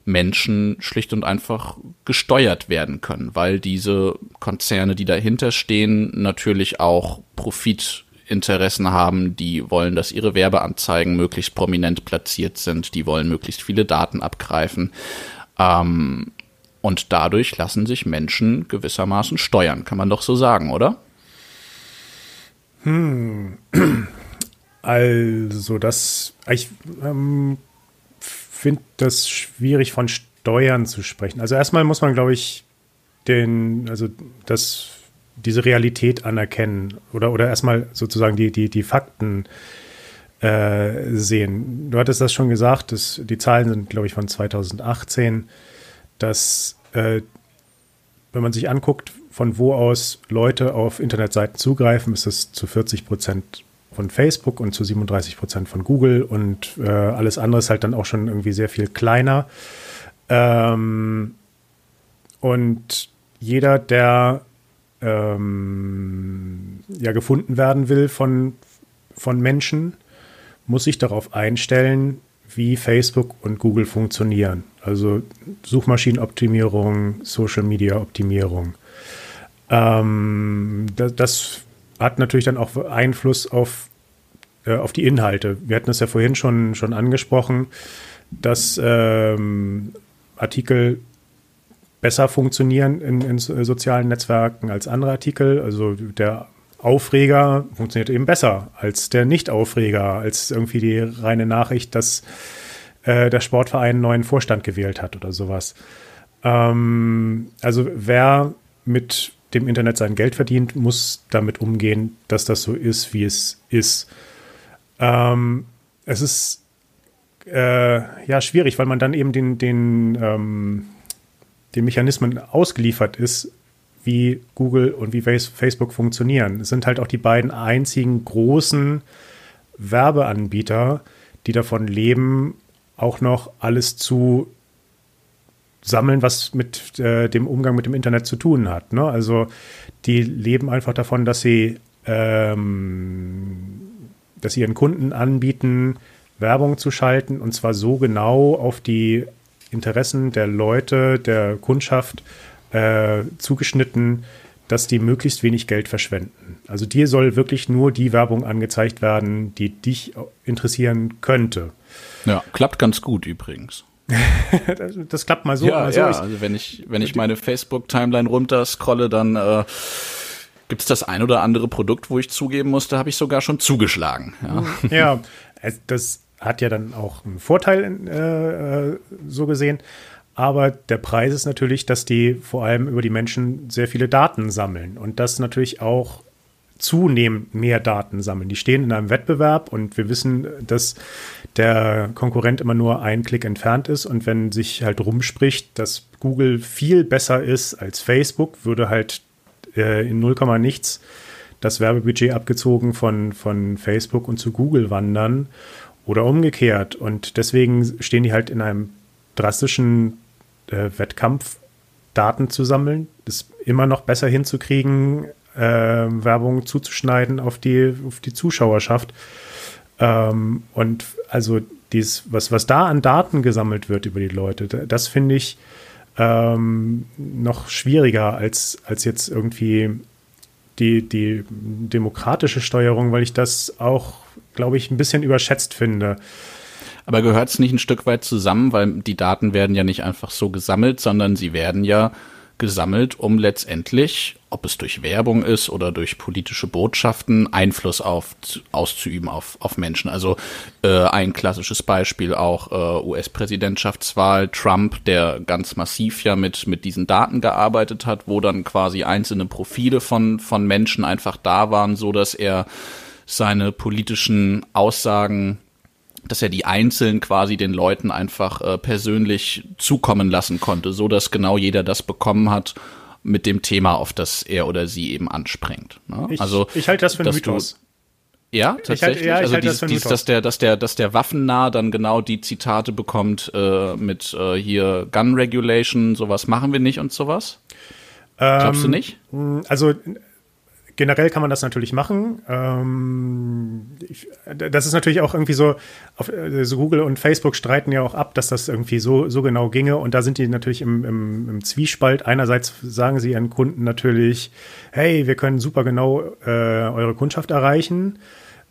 Menschen schlicht und einfach gesteuert werden können, weil diese Konzerne, die dahinter stehen, natürlich auch Profit Interessen haben, die wollen, dass ihre Werbeanzeigen möglichst prominent platziert sind, die wollen möglichst viele Daten abgreifen. Ähm, und dadurch lassen sich Menschen gewissermaßen steuern, kann man doch so sagen, oder? Hm. Also, das, ich ähm, finde das schwierig von Steuern zu sprechen. Also erstmal muss man, glaube ich, den, also das diese Realität anerkennen oder, oder erstmal sozusagen die, die, die Fakten äh, sehen. Du hattest das schon gesagt, dass die Zahlen sind, glaube ich, von 2018, dass äh, wenn man sich anguckt, von wo aus Leute auf Internetseiten zugreifen, ist es zu 40 Prozent von Facebook und zu 37 Prozent von Google und äh, alles andere ist halt dann auch schon irgendwie sehr viel kleiner. Ähm, und jeder, der ähm, ja gefunden werden will von, von Menschen, muss sich darauf einstellen, wie Facebook und Google funktionieren. Also Suchmaschinenoptimierung, Social Media Optimierung. Ähm, das, das, hat natürlich dann auch Einfluss auf, äh, auf die Inhalte. Wir hatten es ja vorhin schon, schon angesprochen, dass ähm, Artikel besser funktionieren in, in sozialen Netzwerken als andere Artikel. Also der Aufreger funktioniert eben besser als der Nicht-Aufreger, als irgendwie die reine Nachricht, dass äh, der Sportverein einen neuen Vorstand gewählt hat oder sowas. Ähm, also wer mit dem Internet sein Geld verdient, muss damit umgehen, dass das so ist, wie es ist. Ähm, es ist äh, ja schwierig, weil man dann eben den, den ähm, den Mechanismen ausgeliefert ist, wie Google und wie Facebook funktionieren. Es sind halt auch die beiden einzigen großen Werbeanbieter, die davon leben, auch noch alles zu sammeln, was mit äh, dem Umgang mit dem Internet zu tun hat. Ne? Also die leben einfach davon, dass sie, ähm, dass ihren Kunden anbieten, Werbung zu schalten und zwar so genau auf die Interessen der Leute, der Kundschaft äh, zugeschnitten, dass die möglichst wenig Geld verschwenden. Also dir soll wirklich nur die Werbung angezeigt werden, die dich interessieren könnte. Ja, klappt ganz gut übrigens. Das, das, klappt mal so, ja, mal so. Ja, also wenn ich, wenn ich meine Facebook-Timeline runter scrolle, dann äh, gibt es das ein oder andere Produkt, wo ich zugeben muss, da habe ich sogar schon zugeschlagen. Ja, ja das hat ja dann auch einen Vorteil äh, äh, so gesehen. Aber der Preis ist natürlich, dass die vor allem über die Menschen sehr viele Daten sammeln und das natürlich auch zunehmend mehr Daten sammeln. Die stehen in einem Wettbewerb und wir wissen, dass der Konkurrent immer nur einen Klick entfernt ist. Und wenn sich halt rumspricht, dass Google viel besser ist als Facebook, würde halt äh, in 0, nichts das Werbebudget abgezogen von, von Facebook und zu Google wandern. Oder umgekehrt. Und deswegen stehen die halt in einem drastischen äh, Wettkampf, Daten zu sammeln, das immer noch besser hinzukriegen, äh, Werbung zuzuschneiden auf die, auf die Zuschauerschaft. Ähm, und also dies, was, was da an Daten gesammelt wird über die Leute, das finde ich ähm, noch schwieriger als, als jetzt irgendwie die, die demokratische Steuerung, weil ich das auch, glaube ich, ein bisschen überschätzt finde. Aber gehört es nicht ein Stück weit zusammen, weil die Daten werden ja nicht einfach so gesammelt, sondern sie werden ja gesammelt, um letztendlich, ob es durch Werbung ist oder durch politische Botschaften, Einfluss auf, auszuüben auf, auf Menschen. Also äh, ein klassisches Beispiel auch äh, US-Präsidentschaftswahl, Trump, der ganz massiv ja mit, mit diesen Daten gearbeitet hat, wo dann quasi einzelne Profile von, von Menschen einfach da waren, so dass er seine politischen Aussagen dass er die einzeln quasi den Leuten einfach äh, persönlich zukommen lassen konnte, so dass genau jeder das bekommen hat mit dem Thema, auf das er oder sie eben anspringt. Ne? Ich, also ich halte das für einen Mythos. ja, tatsächlich. Halt, ja, also dies, das dies, dass der, dass der, dass der Waffennah dann genau die Zitate bekommt äh, mit äh, hier Gun Regulation, sowas machen wir nicht und sowas. Ähm, Glaubst du nicht? Also generell kann man das natürlich machen. Ähm, ich, das ist natürlich auch irgendwie so, auf, also Google und Facebook streiten ja auch ab, dass das irgendwie so, so genau ginge. Und da sind die natürlich im, im, im Zwiespalt. Einerseits sagen sie ihren Kunden natürlich, hey, wir können super genau äh, eure Kundschaft erreichen.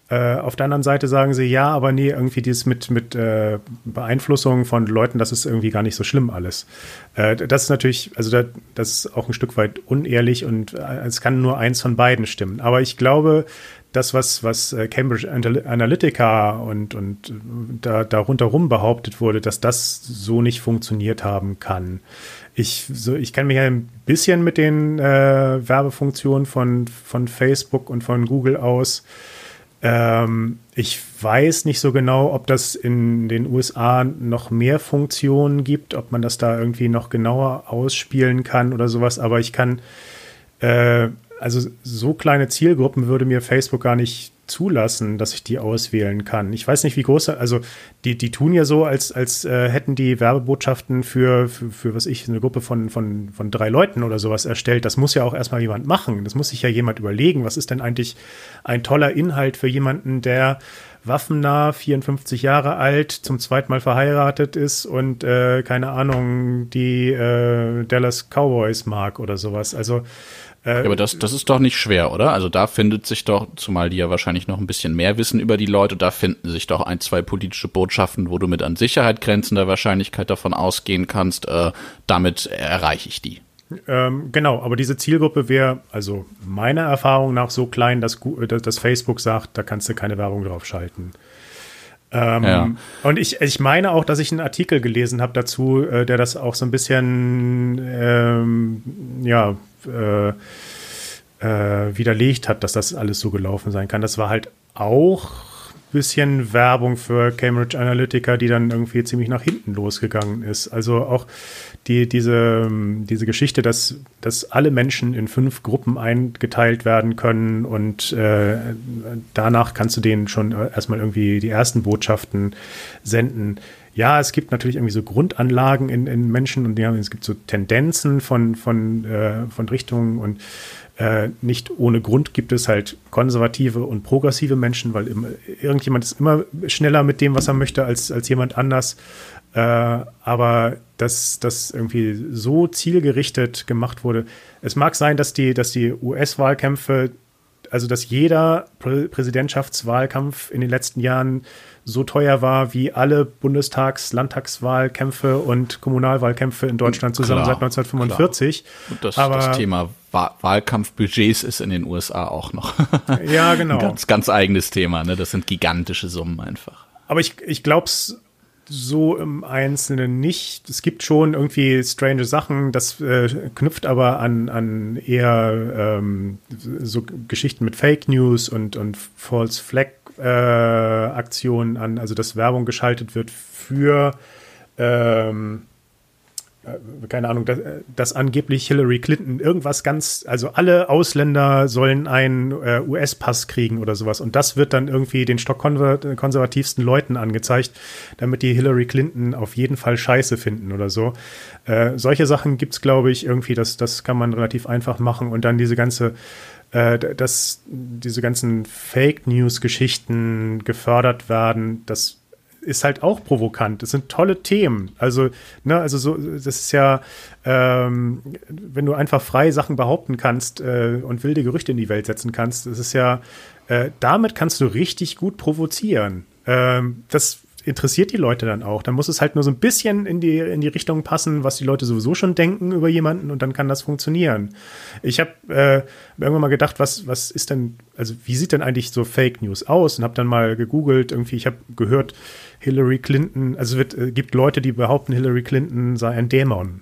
Äh, auf der anderen Seite sagen sie, ja, aber nee, irgendwie dieses mit, mit äh, Beeinflussung von Leuten, das ist irgendwie gar nicht so schlimm alles. Äh, das ist natürlich, also da, das ist auch ein Stück weit unehrlich und äh, es kann nur eins von beiden stimmen. Aber ich glaube, das, was, was äh, Cambridge Analytica und, und da, darunter rum behauptet wurde, dass das so nicht funktioniert haben kann. Ich, so, ich kenne mich ja ein bisschen mit den äh, Werbefunktionen von, von Facebook und von Google aus. Ähm, ich weiß nicht so genau, ob das in den USA noch mehr Funktionen gibt, ob man das da irgendwie noch genauer ausspielen kann oder sowas, aber ich kann, äh, also so kleine Zielgruppen würde mir Facebook gar nicht zulassen, dass ich die auswählen kann. Ich weiß nicht, wie groß, also die, die tun ja so, als, als äh, hätten die Werbebotschaften für, für, für, was ich, eine Gruppe von, von, von drei Leuten oder sowas erstellt. Das muss ja auch erstmal jemand machen. Das muss sich ja jemand überlegen. Was ist denn eigentlich ein toller Inhalt für jemanden, der waffennah, 54 Jahre alt, zum zweiten Mal verheiratet ist und äh, keine Ahnung, die äh, Dallas Cowboys mag oder sowas. Also ja, aber das, das ist doch nicht schwer, oder? Also da findet sich doch, zumal die ja wahrscheinlich noch ein bisschen mehr wissen über die Leute, da finden sich doch ein, zwei politische Botschaften, wo du mit an Sicherheit grenzender Wahrscheinlichkeit davon ausgehen kannst, äh, damit erreiche ich die. Ähm, genau, aber diese Zielgruppe wäre, also meiner Erfahrung nach, so klein, dass, dass Facebook sagt, da kannst du keine Werbung drauf schalten. Ähm, ja. Und ich, ich meine auch, dass ich einen Artikel gelesen habe dazu, äh, der das auch so ein bisschen, ähm, ja, äh, äh, widerlegt hat, dass das alles so gelaufen sein kann. Das war halt auch ein bisschen Werbung für Cambridge Analytica, die dann irgendwie ziemlich nach hinten losgegangen ist. Also auch die, diese, diese Geschichte, dass, dass alle Menschen in fünf Gruppen eingeteilt werden können und äh, danach kannst du denen schon erstmal irgendwie die ersten Botschaften senden ja, es gibt natürlich irgendwie so Grundanlagen in, in Menschen und haben, es gibt so Tendenzen von, von, äh, von Richtungen und äh, nicht ohne Grund gibt es halt konservative und progressive Menschen, weil immer, irgendjemand ist immer schneller mit dem, was er möchte, als, als jemand anders. Äh, aber dass das irgendwie so zielgerichtet gemacht wurde. Es mag sein, dass die, dass die US-Wahlkämpfe, also dass jeder Prä Präsidentschaftswahlkampf in den letzten Jahren so teuer war wie alle Bundestags-, Landtagswahlkämpfe und Kommunalwahlkämpfe in Deutschland zusammen klar, seit 1945. Und das, Aber, das Thema Wahlkampfbudgets ist in den USA auch noch. ja, genau. Ein ganz, ganz eigenes Thema, ne? Das sind gigantische Summen einfach. Aber ich, ich glaube es so im Einzelnen nicht. Es gibt schon irgendwie strange Sachen, das äh, knüpft aber an, an eher ähm, so Geschichten mit Fake News und, und False Flag äh, Aktionen an, also dass Werbung geschaltet wird für ähm, äh, keine Ahnung, dass, dass, angeblich Hillary Clinton irgendwas ganz, also alle Ausländer sollen einen äh, US-Pass kriegen oder sowas. Und das wird dann irgendwie den stockkonservativsten Leuten angezeigt, damit die Hillary Clinton auf jeden Fall scheiße finden oder so. Äh, solche Sachen gibt's, glaube ich, irgendwie, das, das kann man relativ einfach machen. Und dann diese ganze äh, dass diese ganzen Fake News-Geschichten gefördert werden, das ist halt auch provokant. Das sind tolle Themen. Also, ne, also so, das ist ja, ähm, wenn du einfach frei Sachen behaupten kannst äh, und wilde Gerüchte in die Welt setzen kannst, das ist ja, äh, damit kannst du richtig gut provozieren. Ähm, das interessiert die Leute dann auch. Dann muss es halt nur so ein bisschen in die, in die Richtung passen, was die Leute sowieso schon denken über jemanden und dann kann das funktionieren. Ich habe äh, irgendwann mal gedacht, was, was ist denn, also wie sieht denn eigentlich so Fake News aus? Und habe dann mal gegoogelt, irgendwie, ich habe gehört, Hillary Clinton, also es äh, gibt Leute, die behaupten, Hillary Clinton sei ein Dämon.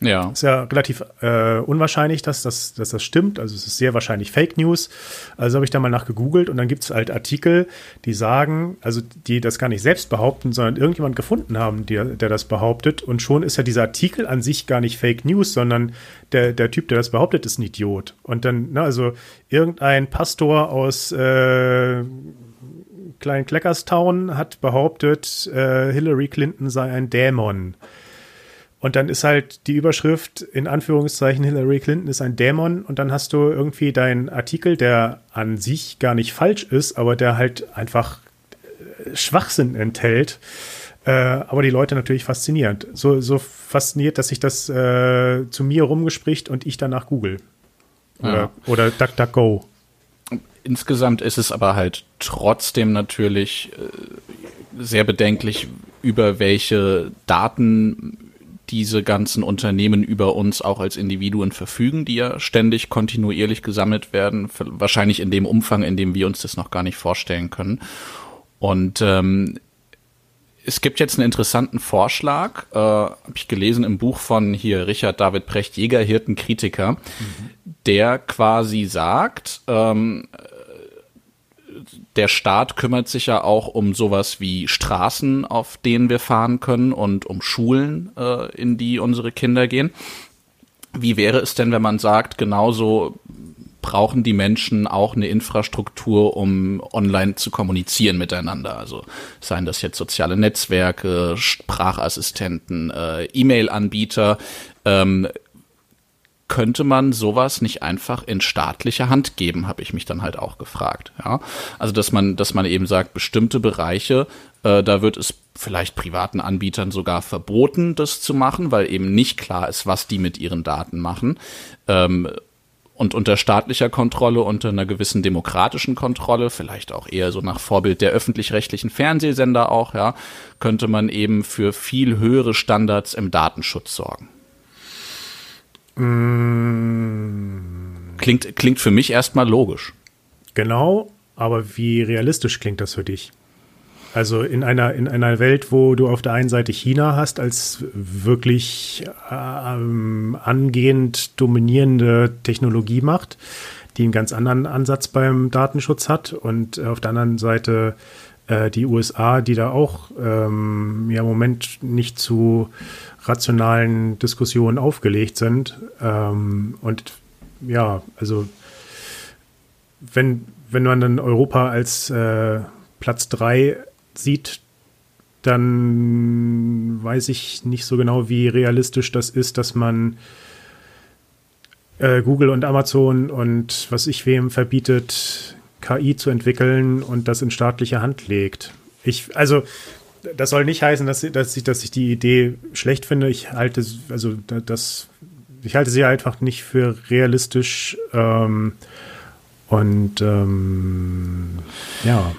Ja. Ist ja relativ äh, unwahrscheinlich, dass das, dass das stimmt. Also es ist sehr wahrscheinlich Fake News. Also habe ich da mal nach gegoogelt und dann gibt es halt Artikel, die sagen, also die das gar nicht selbst behaupten, sondern irgendjemand gefunden haben, der, der das behauptet. Und schon ist ja dieser Artikel an sich gar nicht Fake News, sondern der, der Typ, der das behauptet, ist ein Idiot. Und dann, ne, also irgendein Pastor aus äh, Klein Kleckerstown hat behauptet, äh, Hillary Clinton sei ein Dämon. Und dann ist halt die Überschrift in Anführungszeichen Hillary Clinton ist ein Dämon und dann hast du irgendwie deinen Artikel, der an sich gar nicht falsch ist, aber der halt einfach äh, Schwachsinn enthält. Äh, aber die Leute natürlich faszinierend. So, so fasziniert, dass sich das äh, zu mir rumgespricht und ich danach google. Oder, ja. oder DuckDuckGo. Insgesamt ist es aber halt trotzdem natürlich äh, sehr bedenklich, über welche Daten diese ganzen Unternehmen über uns auch als Individuen verfügen, die ja ständig kontinuierlich gesammelt werden, wahrscheinlich in dem Umfang, in dem wir uns das noch gar nicht vorstellen können. Und ähm, es gibt jetzt einen interessanten Vorschlag, äh, habe ich gelesen im Buch von hier Richard David Precht, Jäger, Hirten, Kritiker, mhm. der quasi sagt, ähm, der Staat kümmert sich ja auch um sowas wie Straßen, auf denen wir fahren können und um Schulen, äh, in die unsere Kinder gehen. Wie wäre es denn, wenn man sagt, genauso brauchen die Menschen auch eine Infrastruktur, um online zu kommunizieren miteinander. Also seien das jetzt soziale Netzwerke, Sprachassistenten, äh, E-Mail-Anbieter. Ähm, könnte man sowas nicht einfach in staatliche Hand geben, habe ich mich dann halt auch gefragt. Ja? Also dass man, dass man eben sagt, bestimmte Bereiche, äh, da wird es vielleicht privaten Anbietern sogar verboten, das zu machen, weil eben nicht klar ist, was die mit ihren Daten machen. Ähm, und unter staatlicher Kontrolle, unter einer gewissen demokratischen Kontrolle, vielleicht auch eher so nach Vorbild der öffentlich-rechtlichen Fernsehsender auch, ja, könnte man eben für viel höhere Standards im Datenschutz sorgen. Mm. Klingt, klingt für mich erstmal logisch. Genau, aber wie realistisch klingt das für dich? Also in einer, in einer Welt, wo du auf der einen Seite China hast als wirklich ähm, angehend dominierende Technologiemacht, die einen ganz anderen Ansatz beim Datenschutz hat und auf der anderen Seite äh, die USA, die da auch ähm, ja, im Moment nicht zu rationalen Diskussionen aufgelegt sind. Ähm, und ja, also wenn, wenn man dann Europa als äh, Platz 3 sieht, dann weiß ich nicht so genau, wie realistisch das ist, dass man äh, Google und Amazon und was ich wem verbietet, KI zu entwickeln und das in staatliche Hand legt. Ich, also das soll nicht heißen, dass, dass, ich, dass ich die Idee schlecht finde. Ich halte, also das, ich halte sie einfach nicht für realistisch. Ähm, und ähm, ja.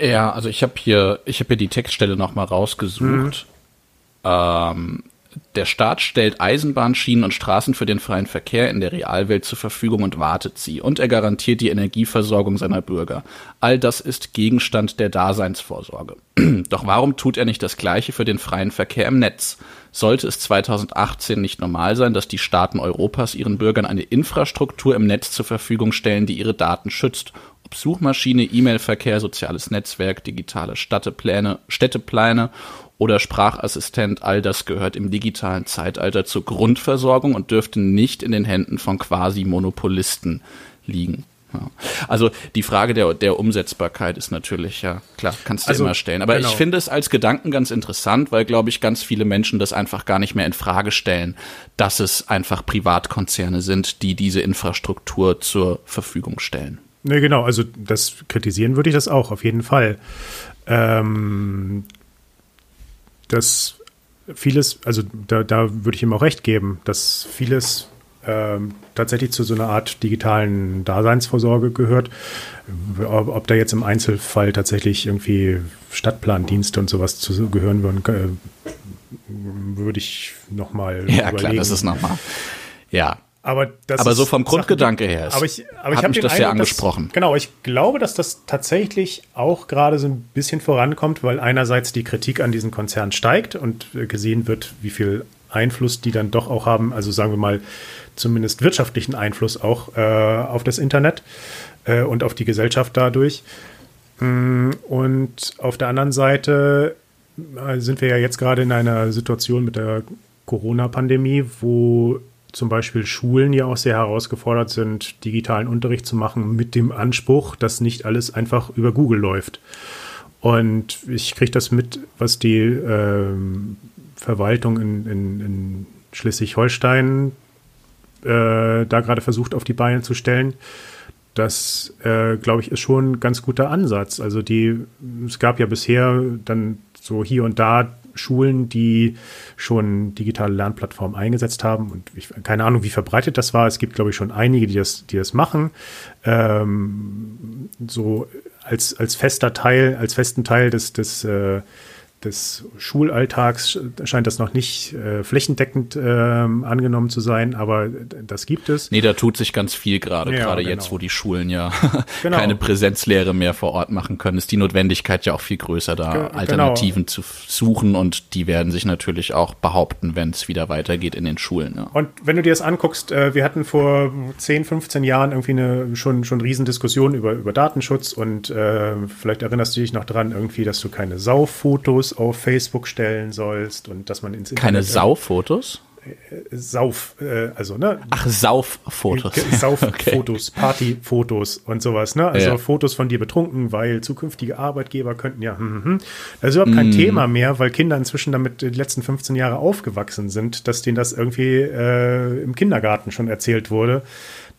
Ja, also ich habe hier, ich habe hier die Textstelle noch mal rausgesucht. Mhm. Ähm, der Staat stellt Eisenbahnschienen und Straßen für den freien Verkehr in der Realwelt zur Verfügung und wartet sie. Und er garantiert die Energieversorgung seiner Bürger. All das ist Gegenstand der Daseinsvorsorge. Doch warum tut er nicht das Gleiche für den freien Verkehr im Netz? Sollte es 2018 nicht normal sein, dass die Staaten Europas ihren Bürgern eine Infrastruktur im Netz zur Verfügung stellen, die ihre Daten schützt ob Suchmaschine, E-Mail-Verkehr, soziales Netzwerk, digitale Städtepläne, Städtepläne oder Sprachassistent, all das gehört im digitalen Zeitalter zur Grundversorgung und dürfte nicht in den Händen von quasi Monopolisten liegen. Ja. Also die Frage der, der Umsetzbarkeit ist natürlich, ja klar, kannst du also, immer stellen. Aber genau. ich finde es als Gedanken ganz interessant, weil, glaube ich, ganz viele Menschen das einfach gar nicht mehr in Frage stellen, dass es einfach Privatkonzerne sind, die diese Infrastruktur zur Verfügung stellen. Ne, genau, also das kritisieren würde ich das auch, auf jeden Fall. Ähm, dass vieles, also da, da würde ich ihm auch recht geben, dass vieles ähm, tatsächlich zu so einer Art digitalen Daseinsvorsorge gehört. Ob, ob, da jetzt im Einzelfall tatsächlich irgendwie Stadtplandienste und sowas zu gehören würden, äh, würde ich nochmal Ja, überlegen. klar, das ist nochmal. Ja, aber, aber so vom Grundgedanke her ist, aber ich, aber ich habe das ja angesprochen. Dass, genau, ich glaube, dass das tatsächlich auch gerade so ein bisschen vorankommt, weil einerseits die Kritik an diesen Konzernen steigt und gesehen wird, wie viel Einfluss die dann doch auch haben, also sagen wir mal zumindest wirtschaftlichen Einfluss auch äh, auf das Internet äh, und auf die Gesellschaft dadurch. Mm, und auf der anderen Seite äh, sind wir ja jetzt gerade in einer Situation mit der Corona-Pandemie, wo zum Beispiel Schulen ja auch sehr herausgefordert sind, digitalen Unterricht zu machen mit dem Anspruch, dass nicht alles einfach über Google läuft. Und ich kriege das mit, was die ähm, Verwaltung in, in, in Schleswig-Holstein äh, da gerade versucht auf die Beine zu stellen. Das, äh, glaube ich, ist schon ein ganz guter Ansatz. Also die, es gab ja bisher dann so hier und da Schulen, die schon digitale Lernplattformen eingesetzt haben. Und ich, keine Ahnung, wie verbreitet das war. Es gibt, glaube ich, schon einige, die das, die das machen. Ähm, so als, als fester Teil, als festen Teil des, des äh, des Schulalltags scheint das noch nicht äh, flächendeckend äh, angenommen zu sein, aber das gibt es. Nee, da tut sich ganz viel gerade, ja, gerade genau. jetzt, wo die Schulen ja genau. keine Präsenzlehre mehr vor Ort machen können, ist die Notwendigkeit ja auch viel größer, da Ge Alternativen genau. zu suchen und die werden sich natürlich auch behaupten, wenn es wieder weitergeht in den Schulen. Ja. Und wenn du dir das anguckst, äh, wir hatten vor 10, 15 Jahren irgendwie eine schon, schon Riesendiskussion über, über Datenschutz und äh, vielleicht erinnerst du dich noch dran irgendwie, dass du keine Auf Facebook stellen sollst und dass man ins Internet. Keine Sauffotos? Äh, Sauf, äh, also, ne? Ach, Sauffotos. Sauffotos, okay. Partyfotos und sowas, ne? Also ja. Fotos von dir betrunken, weil zukünftige Arbeitgeber könnten ja, hm, hm, hm. Das ist überhaupt kein mm. Thema mehr, weil Kinder inzwischen damit die letzten 15 Jahre aufgewachsen sind, dass denen das irgendwie äh, im Kindergarten schon erzählt wurde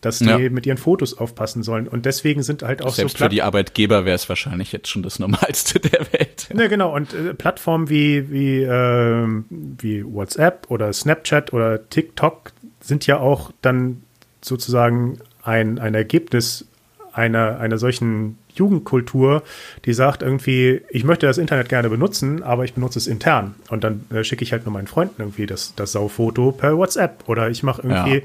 dass die ja. mit ihren Fotos aufpassen sollen. Und deswegen sind halt auch Selbst so. für die Arbeitgeber wäre es wahrscheinlich jetzt schon das Normalste der Welt. Ja, genau. Und äh, Plattformen wie, wie, äh, wie WhatsApp oder Snapchat oder TikTok sind ja auch dann sozusagen ein, ein Ergebnis einer, einer solchen Jugendkultur, die sagt irgendwie, ich möchte das Internet gerne benutzen, aber ich benutze es intern. Und dann äh, schicke ich halt nur meinen Freunden irgendwie das, das Saufoto per WhatsApp. Oder ich mache irgendwie ja.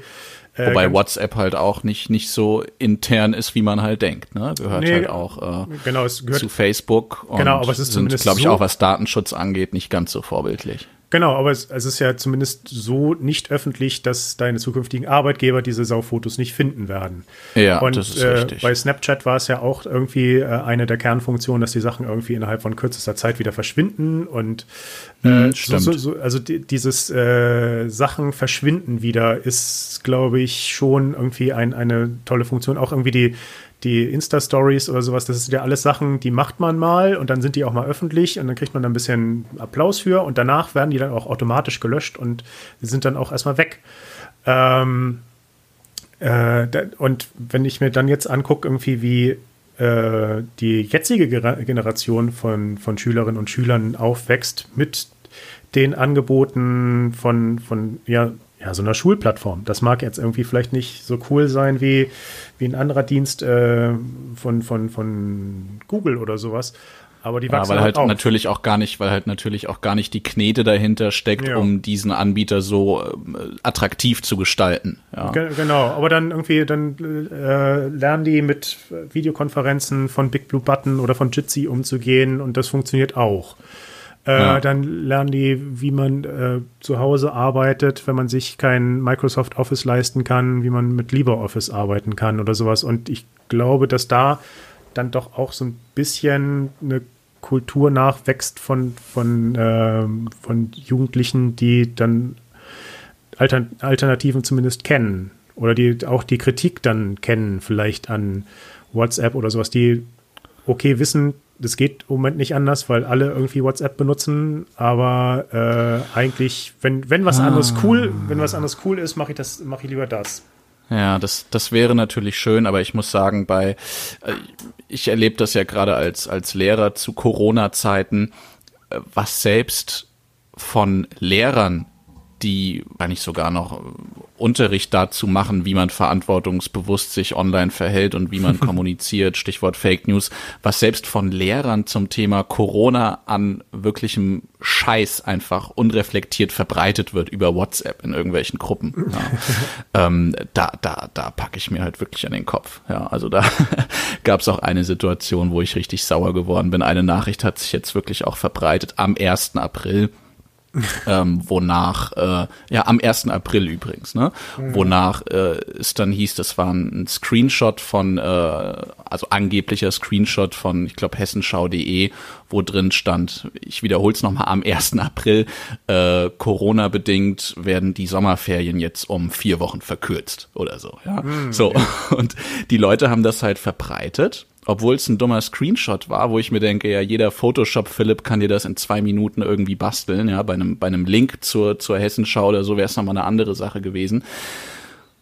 Äh, Wobei WhatsApp halt auch nicht, nicht so intern ist, wie man halt denkt. Ne? Gehört nee, halt auch äh, genau, es gehört, zu Facebook und genau, aber es ist sind, glaube ich, so auch was Datenschutz angeht, nicht ganz so vorbildlich. Genau, aber es, es, ist ja zumindest so nicht öffentlich, dass deine zukünftigen Arbeitgeber diese Saufotos nicht finden werden. Ja, und, das ist äh, richtig. Bei Snapchat war es ja auch irgendwie äh, eine der Kernfunktionen, dass die Sachen irgendwie innerhalb von kürzester Zeit wieder verschwinden und äh, hm, so, so, so, also die, dieses äh, Sachen verschwinden wieder ist, glaube ich, schon irgendwie ein, eine tolle Funktion. Auch irgendwie die die Insta-Stories oder sowas, das sind ja alles Sachen, die macht man mal und dann sind die auch mal öffentlich und dann kriegt man da ein bisschen Applaus für und danach werden die dann auch automatisch gelöscht und sind dann auch erstmal weg. Ähm, äh, und wenn ich mir dann jetzt angucke, irgendwie wie äh, die jetzige Generation von, von Schülerinnen und Schülern aufwächst mit den Angeboten von, von ja, ja, so einer Schulplattform. Das mag jetzt irgendwie vielleicht nicht so cool sein wie, wie ein anderer Dienst äh, von, von, von Google oder sowas. Aber die wachsen ja, weil halt, halt natürlich auch gar nicht, weil halt natürlich auch gar nicht die Knete dahinter steckt, ja. um diesen Anbieter so äh, attraktiv zu gestalten. Ja. Genau, aber dann irgendwie, dann äh, lernen die mit Videokonferenzen von Big Blue Button oder von Jitsi umzugehen und das funktioniert auch. Äh, ja. Dann lernen die, wie man äh, zu Hause arbeitet, wenn man sich kein Microsoft Office leisten kann, wie man mit LibreOffice arbeiten kann oder sowas. Und ich glaube, dass da dann doch auch so ein bisschen eine Kultur nachwächst von, von, äh, von Jugendlichen, die dann Alter Alternativen zumindest kennen oder die auch die Kritik dann kennen, vielleicht an WhatsApp oder sowas, die okay wissen, das geht im Moment nicht anders, weil alle irgendwie WhatsApp benutzen, aber äh, eigentlich, wenn, wenn was ah. anderes cool, wenn was anderes cool ist, mache ich das, mache ich lieber das. Ja, das, das wäre natürlich schön, aber ich muss sagen, bei, äh, ich erlebe das ja gerade als, als Lehrer zu Corona-Zeiten, äh, was selbst von Lehrern die eigentlich sogar noch Unterricht dazu machen, wie man verantwortungsbewusst sich online verhält und wie man kommuniziert, Stichwort Fake News, was selbst von Lehrern zum Thema Corona an wirklichem Scheiß einfach unreflektiert verbreitet wird über WhatsApp in irgendwelchen Gruppen. Ja. ähm, da, da, da packe ich mir halt wirklich an den Kopf. Ja, also da gab es auch eine Situation, wo ich richtig sauer geworden bin. Eine Nachricht hat sich jetzt wirklich auch verbreitet am 1. April ähm, wonach, äh, ja, am 1. April übrigens, ne? Mhm. Wonach äh, es dann hieß, das war ein Screenshot von, äh, also angeblicher Screenshot von, ich glaube, hessenschau.de, wo drin stand, ich wiederhole es nochmal, am 1. April, äh, Corona-bedingt werden die Sommerferien jetzt um vier Wochen verkürzt oder so, ja. Mhm. So, und die Leute haben das halt verbreitet obwohl es ein dummer Screenshot war, wo ich mir denke, ja, jeder Photoshop-Philipp kann dir das in zwei Minuten irgendwie basteln, ja, bei einem, bei einem Link zur, zur Hessenschau oder so wäre es nochmal eine andere Sache gewesen.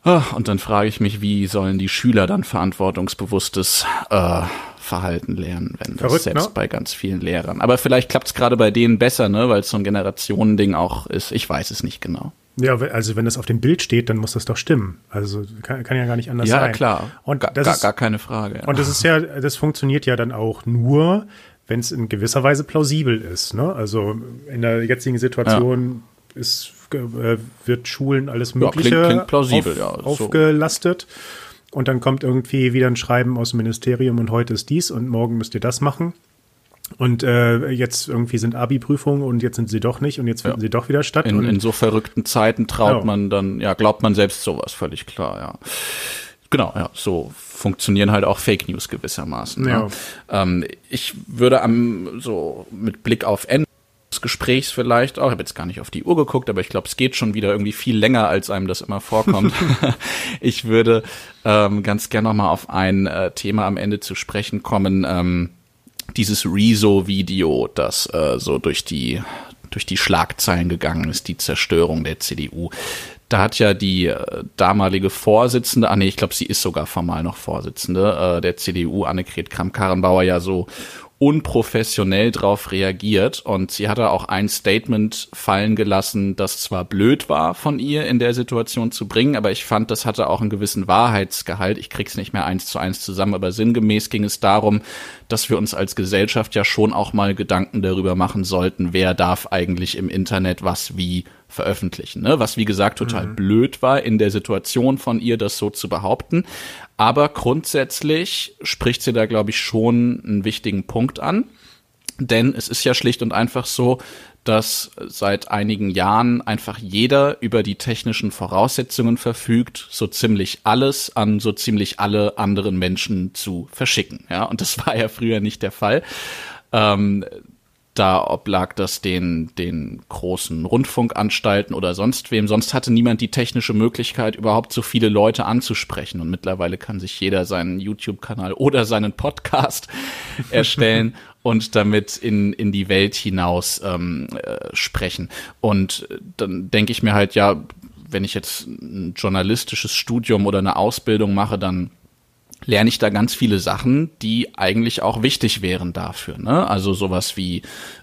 Ah, und dann frage ich mich, wie sollen die Schüler dann verantwortungsbewusstes äh, Verhalten lernen, wenn das Verrückt, selbst ne? bei ganz vielen Lehrern. Aber vielleicht klappt es gerade bei denen besser, ne, weil es so ein Generationending auch ist. Ich weiß es nicht genau. Ja, also wenn das auf dem Bild steht, dann muss das doch stimmen. Also kann, kann ja gar nicht anders ja, sein. Ja, klar. Und gar, das gar, ist, gar keine Frage. Und das ist ja, das funktioniert ja dann auch nur, wenn es in gewisser Weise plausibel ist. Ne? Also in der jetzigen Situation ja. ist, äh, wird Schulen alles Mögliche ja, klingt, klingt plausibel, auf, ja, aufgelastet. Und dann kommt irgendwie wieder ein Schreiben aus dem Ministerium und heute ist dies und morgen müsst ihr das machen. Und äh, jetzt irgendwie sind Abi-Prüfungen und jetzt sind sie doch nicht und jetzt finden ja. sie doch wieder statt. In, in so verrückten Zeiten traut ja. man dann, ja, glaubt man selbst sowas, völlig klar, ja. Genau, ja, so funktionieren halt auch Fake News gewissermaßen. Ne? Ja. Ne? Ähm, ich würde am, so mit Blick auf Ende des Gesprächs vielleicht auch, ich habe jetzt gar nicht auf die Uhr geguckt, aber ich glaube, es geht schon wieder irgendwie viel länger, als einem das immer vorkommt. ich würde ähm, ganz gerne nochmal auf ein äh, Thema am Ende zu sprechen kommen, ähm, dieses Rezo-Video, das äh, so durch die durch die Schlagzeilen gegangen ist, die Zerstörung der CDU. Da hat ja die äh, damalige Vorsitzende, ah nee, ich glaube, sie ist sogar formal noch Vorsitzende äh, der CDU, Annegret Kramp-Karrenbauer, ja so unprofessionell drauf reagiert und sie hatte auch ein Statement fallen gelassen, das zwar blöd war von ihr in der Situation zu bringen, aber ich fand, das hatte auch einen gewissen Wahrheitsgehalt. Ich krieg's nicht mehr eins zu eins zusammen, aber sinngemäß ging es darum, dass wir uns als Gesellschaft ja schon auch mal Gedanken darüber machen sollten, wer darf eigentlich im Internet was wie veröffentlichen, ne? was wie gesagt total mhm. blöd war in der Situation von ihr, das so zu behaupten. Aber grundsätzlich spricht sie da, glaube ich, schon einen wichtigen Punkt an. Denn es ist ja schlicht und einfach so, dass seit einigen Jahren einfach jeder über die technischen Voraussetzungen verfügt, so ziemlich alles an so ziemlich alle anderen Menschen zu verschicken. Ja, und das war ja früher nicht der Fall. Ähm, da oblag das den, den großen Rundfunkanstalten oder sonst wem. Sonst hatte niemand die technische Möglichkeit, überhaupt so viele Leute anzusprechen. Und mittlerweile kann sich jeder seinen YouTube-Kanal oder seinen Podcast erstellen und damit in, in die Welt hinaus ähm, äh, sprechen. Und dann denke ich mir halt, ja, wenn ich jetzt ein journalistisches Studium oder eine Ausbildung mache, dann lerne ich da ganz viele Sachen, die eigentlich auch wichtig wären dafür. Ne? Also sowas wie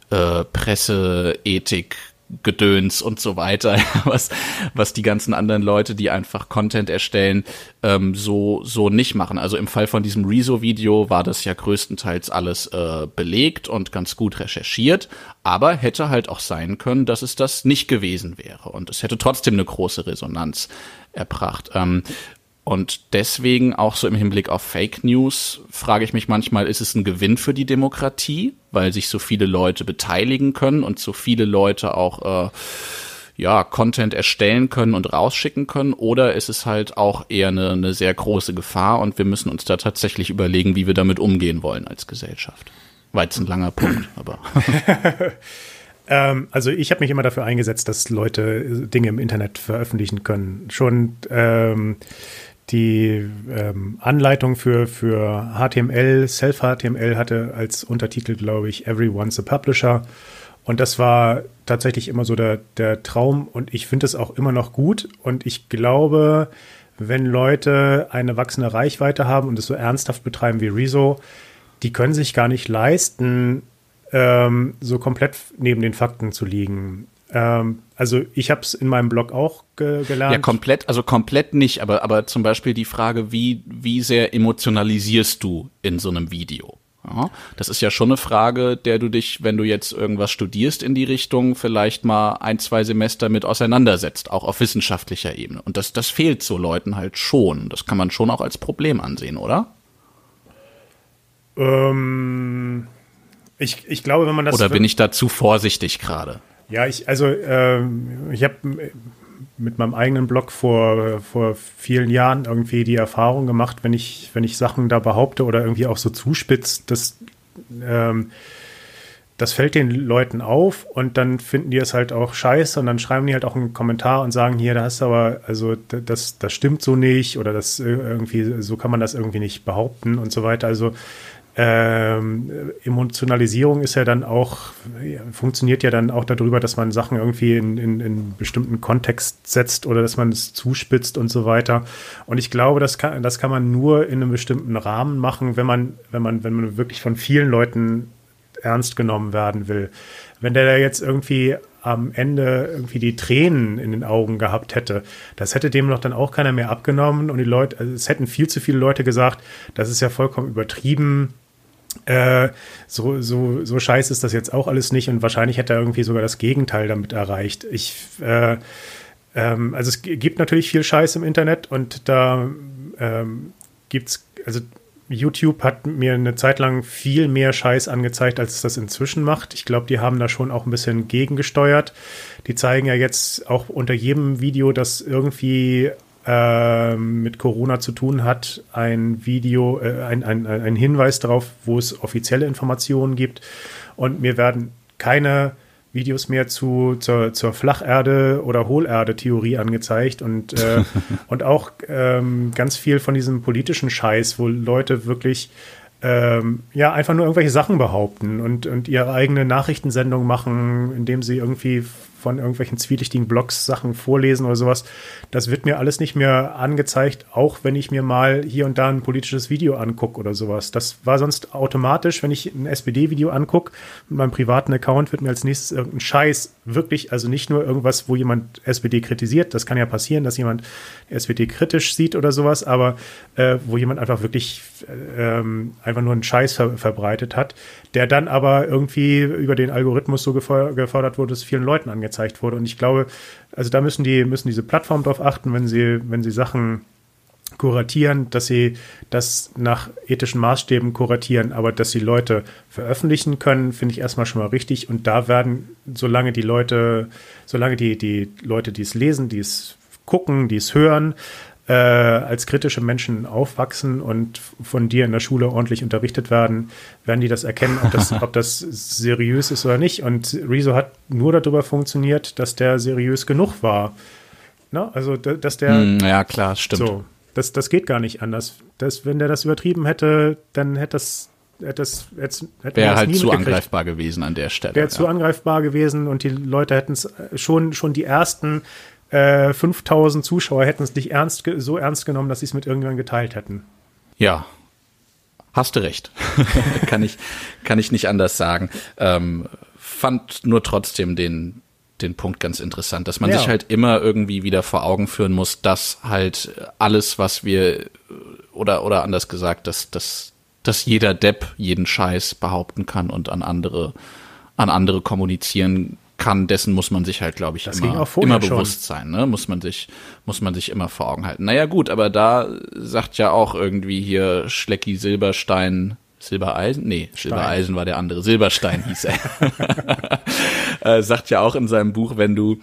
äh, Presseethik, Gedöns und so weiter, was, was die ganzen anderen Leute, die einfach Content erstellen, ähm, so, so nicht machen. Also im Fall von diesem Rezo-Video war das ja größtenteils alles äh, belegt und ganz gut recherchiert, aber hätte halt auch sein können, dass es das nicht gewesen wäre und es hätte trotzdem eine große Resonanz erbracht. Ähm, und deswegen auch so im Hinblick auf Fake News frage ich mich manchmal, ist es ein Gewinn für die Demokratie, weil sich so viele Leute beteiligen können und so viele Leute auch äh, ja Content erstellen können und rausschicken können, oder ist es halt auch eher eine, eine sehr große Gefahr und wir müssen uns da tatsächlich überlegen, wie wir damit umgehen wollen als Gesellschaft. War jetzt ein langer Punkt, aber. ähm, also ich habe mich immer dafür eingesetzt, dass Leute Dinge im Internet veröffentlichen können. Schon ähm, die ähm, Anleitung für, für HTML, Self-HTML hatte als Untertitel, glaube ich, Everyone's a Publisher. Und das war tatsächlich immer so der, der Traum und ich finde es auch immer noch gut. Und ich glaube, wenn Leute eine wachsende Reichweite haben und es so ernsthaft betreiben wie Rezo, die können sich gar nicht leisten, ähm, so komplett neben den Fakten zu liegen. Ähm, also ich habe es in meinem Blog auch ge gelernt. Ja, komplett, also komplett nicht, aber, aber zum Beispiel die Frage, wie, wie sehr emotionalisierst du in so einem Video? Ja, das ist ja schon eine Frage, der du dich, wenn du jetzt irgendwas studierst in die Richtung, vielleicht mal ein, zwei Semester mit auseinandersetzt, auch auf wissenschaftlicher Ebene. Und das, das fehlt so Leuten halt schon. Das kann man schon auch als Problem ansehen, oder? Ähm, ich, ich glaube, wenn man das. Oder bin ich da zu vorsichtig gerade? Ja, ich, also äh, ich habe mit meinem eigenen Blog vor, vor vielen Jahren irgendwie die Erfahrung gemacht, wenn ich, wenn ich Sachen da behaupte oder irgendwie auch so zuspitzt, das, ähm, das fällt den Leuten auf und dann finden die es halt auch scheiße und dann schreiben die halt auch einen Kommentar und sagen, hier, da hast du aber, also das, das stimmt so nicht oder das irgendwie, so kann man das irgendwie nicht behaupten und so weiter. Also ähm, Emotionalisierung ist ja dann auch, funktioniert ja dann auch darüber, dass man Sachen irgendwie in, in, in bestimmten Kontext setzt oder dass man es zuspitzt und so weiter. Und ich glaube, das kann, das kann man nur in einem bestimmten Rahmen machen, wenn man, wenn man, wenn man wirklich von vielen Leuten ernst genommen werden will. Wenn der da jetzt irgendwie am Ende irgendwie die Tränen in den Augen gehabt hätte, das hätte dem noch dann auch keiner mehr abgenommen und die Leute, also es hätten viel zu viele Leute gesagt, das ist ja vollkommen übertrieben, äh, so, so, so scheiße ist das jetzt auch alles nicht und wahrscheinlich hätte er irgendwie sogar das Gegenteil damit erreicht. Ich, äh, ähm, also es gibt natürlich viel Scheiß im Internet und da ähm, gibt's, also YouTube hat mir eine Zeit lang viel mehr Scheiß angezeigt, als es das inzwischen macht. Ich glaube, die haben da schon auch ein bisschen gegengesteuert. Die zeigen ja jetzt auch unter jedem Video, dass irgendwie äh, mit Corona zu tun hat, ein Video, äh, ein, ein, ein Hinweis darauf, wo es offizielle Informationen gibt. Und mir werden keine Videos mehr zu, zur, zur Flacherde- oder Hohlerde-Theorie angezeigt und, äh, und auch ähm, ganz viel von diesem politischen Scheiß, wo Leute wirklich ähm, ja einfach nur irgendwelche Sachen behaupten und, und ihre eigene Nachrichtensendung machen, indem sie irgendwie von irgendwelchen zwielichtigen Blogs Sachen vorlesen oder sowas. Das wird mir alles nicht mehr angezeigt, auch wenn ich mir mal hier und da ein politisches Video angucke oder sowas. Das war sonst automatisch, wenn ich ein SPD-Video angucke, mit meinem privaten Account wird mir als nächstes irgendein Scheiß wirklich, also nicht nur irgendwas, wo jemand SPD kritisiert, das kann ja passieren, dass jemand SPD kritisch sieht oder sowas, aber äh, wo jemand einfach wirklich äh, einfach nur einen Scheiß ver verbreitet hat, der dann aber irgendwie über den Algorithmus so gefordert wurde, dass vielen Leuten angezeigt wurde. Und ich glaube, also da müssen die, müssen diese Plattformen drauf achten, wenn sie, wenn sie Sachen kuratieren, dass sie das nach ethischen Maßstäben kuratieren, aber dass sie Leute veröffentlichen können, finde ich erstmal schon mal richtig. Und da werden, solange die Leute, solange die, die Leute, die es lesen, die es gucken, die es hören, äh, als kritische Menschen aufwachsen und von dir in der Schule ordentlich unterrichtet werden, werden die das erkennen, ob das, ob das seriös ist oder nicht. Und Rezo hat nur darüber funktioniert, dass der seriös genug war. Na, also, dass der. Hm, ja, klar, stimmt. So, das, das geht gar nicht anders. Das, wenn der das übertrieben hätte, dann hätte das hätte das jetzt wäre halt zu angreifbar gewesen an der Stelle. Wäre ja. zu angreifbar gewesen und die Leute hätten es schon schon die ersten äh, 5000 Zuschauer hätten es nicht ernst, so ernst genommen, dass sie es mit irgendjemandem geteilt hätten. Ja, hast du recht. kann, ich, kann ich nicht anders sagen. Ähm, fand nur trotzdem den, den Punkt ganz interessant, dass man ja. sich halt immer irgendwie wieder vor Augen führen muss, dass halt alles, was wir, oder, oder anders gesagt, dass, dass, dass jeder Depp jeden Scheiß behaupten kann und an andere, an andere kommunizieren kann, dessen muss man sich halt, glaube ich, das immer, immer bewusst sein, ne? Muss man sich, muss man sich immer vor Augen halten. Naja, gut, aber da sagt ja auch irgendwie hier Schlecki Silberstein, Silbereisen? Nee, Stein. Silbereisen war der andere. Silberstein hieß er. äh, sagt ja auch in seinem Buch, wenn du,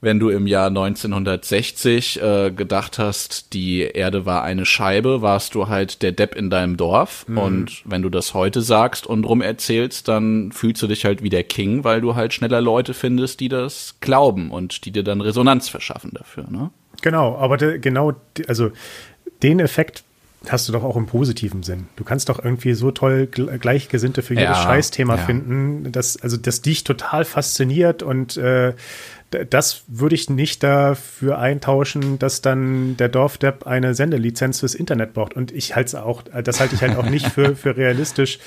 wenn du im Jahr 1960 äh, gedacht hast, die Erde war eine Scheibe, warst du halt der Depp in deinem Dorf. Mhm. Und wenn du das heute sagst und rum erzählst, dann fühlst du dich halt wie der King, weil du halt schneller Leute findest, die das glauben und die dir dann Resonanz verschaffen dafür, ne? Genau, aber de, genau, also den Effekt hast du doch auch im positiven Sinn. Du kannst doch irgendwie so toll Gleichgesinnte für jedes ja, Scheißthema ja. finden, dass, also, das dich total fasziniert und äh, das würde ich nicht dafür eintauschen, dass dann der Dorfdepp eine Sendelizenz fürs Internet braucht. Und ich halte es auch, das halte ich halt auch nicht für, für realistisch,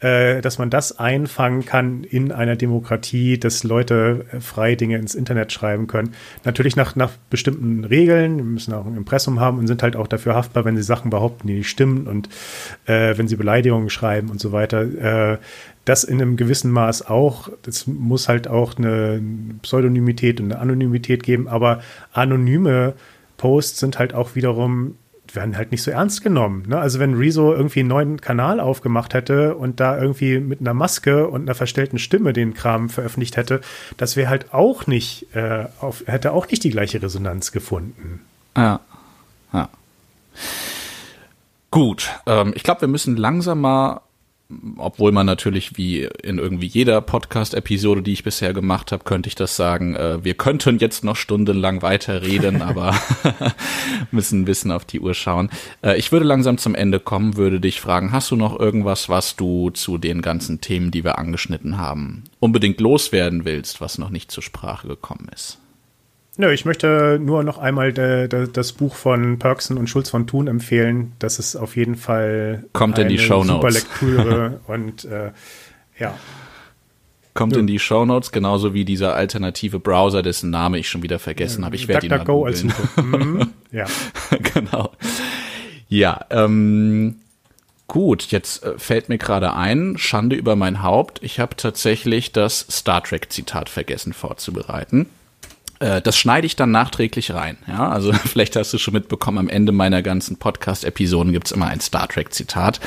äh, dass man das einfangen kann in einer Demokratie, dass Leute äh, frei Dinge ins Internet schreiben können. Natürlich nach, nach bestimmten Regeln, wir müssen auch ein Impressum haben und sind halt auch dafür haftbar, wenn sie Sachen behaupten, die nicht stimmen und äh, wenn sie Beleidigungen schreiben und so weiter. Äh, das in einem gewissen Maß auch. Es muss halt auch eine Pseudonymität und eine Anonymität geben, aber anonyme Posts sind halt auch wiederum werden halt nicht so ernst genommen. Ne? Also wenn Rezo irgendwie einen neuen Kanal aufgemacht hätte und da irgendwie mit einer Maske und einer verstellten Stimme den Kram veröffentlicht hätte, das wäre halt auch nicht, äh, auf, hätte auch nicht die gleiche Resonanz gefunden. Ja. ja. Gut, ähm, ich glaube, wir müssen langsam mal obwohl man natürlich wie in irgendwie jeder Podcast-Episode, die ich bisher gemacht habe, könnte ich das sagen, äh, wir könnten jetzt noch stundenlang weiterreden, aber müssen ein bisschen auf die Uhr schauen. Äh, ich würde langsam zum Ende kommen, würde dich fragen, hast du noch irgendwas, was du zu den ganzen Themen, die wir angeschnitten haben, unbedingt loswerden willst, was noch nicht zur Sprache gekommen ist? Nö, ich möchte nur noch einmal de, de, das Buch von Perksen und Schulz von Thun empfehlen. Das ist auf jeden Fall kommt in die Show Notes. Super Lektüre und äh, ja. Kommt ja. in die Show Notes genauso wie dieser alternative Browser, dessen Name ich schon wieder vergessen habe. Ich werde ihn Go als mhm. Ja, genau. Ja, ähm, Gut, jetzt äh, fällt mir gerade ein, Schande über mein Haupt, ich habe tatsächlich das Star Trek Zitat vergessen vorzubereiten. Äh, das schneide ich dann nachträglich rein. Ja, also vielleicht hast du schon mitbekommen, am Ende meiner ganzen Podcast-Episoden gibt's immer ein Star Trek-Zitat.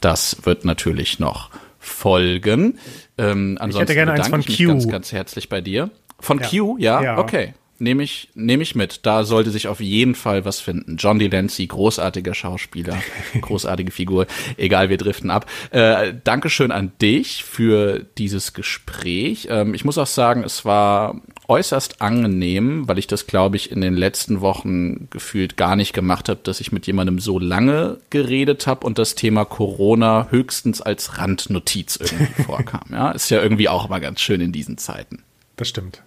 Das wird natürlich noch folgen. Ähm, ansonsten ich hätte gerne eins von Q. ganz, ganz herzlich bei dir. Von ja. Q, ja? ja. Okay. Nehme ich, nehme ich mit. Da sollte sich auf jeden Fall was finden. John Delancey, großartiger Schauspieler, großartige Figur. Egal, wir driften ab. Äh, Dankeschön an dich für dieses Gespräch. Ähm, ich muss auch sagen, es war äußerst angenehm, weil ich das, glaube ich, in den letzten Wochen gefühlt gar nicht gemacht habe, dass ich mit jemandem so lange geredet habe und das Thema Corona höchstens als Randnotiz irgendwie vorkam. Ja, ist ja irgendwie auch mal ganz schön in diesen Zeiten. Das stimmt.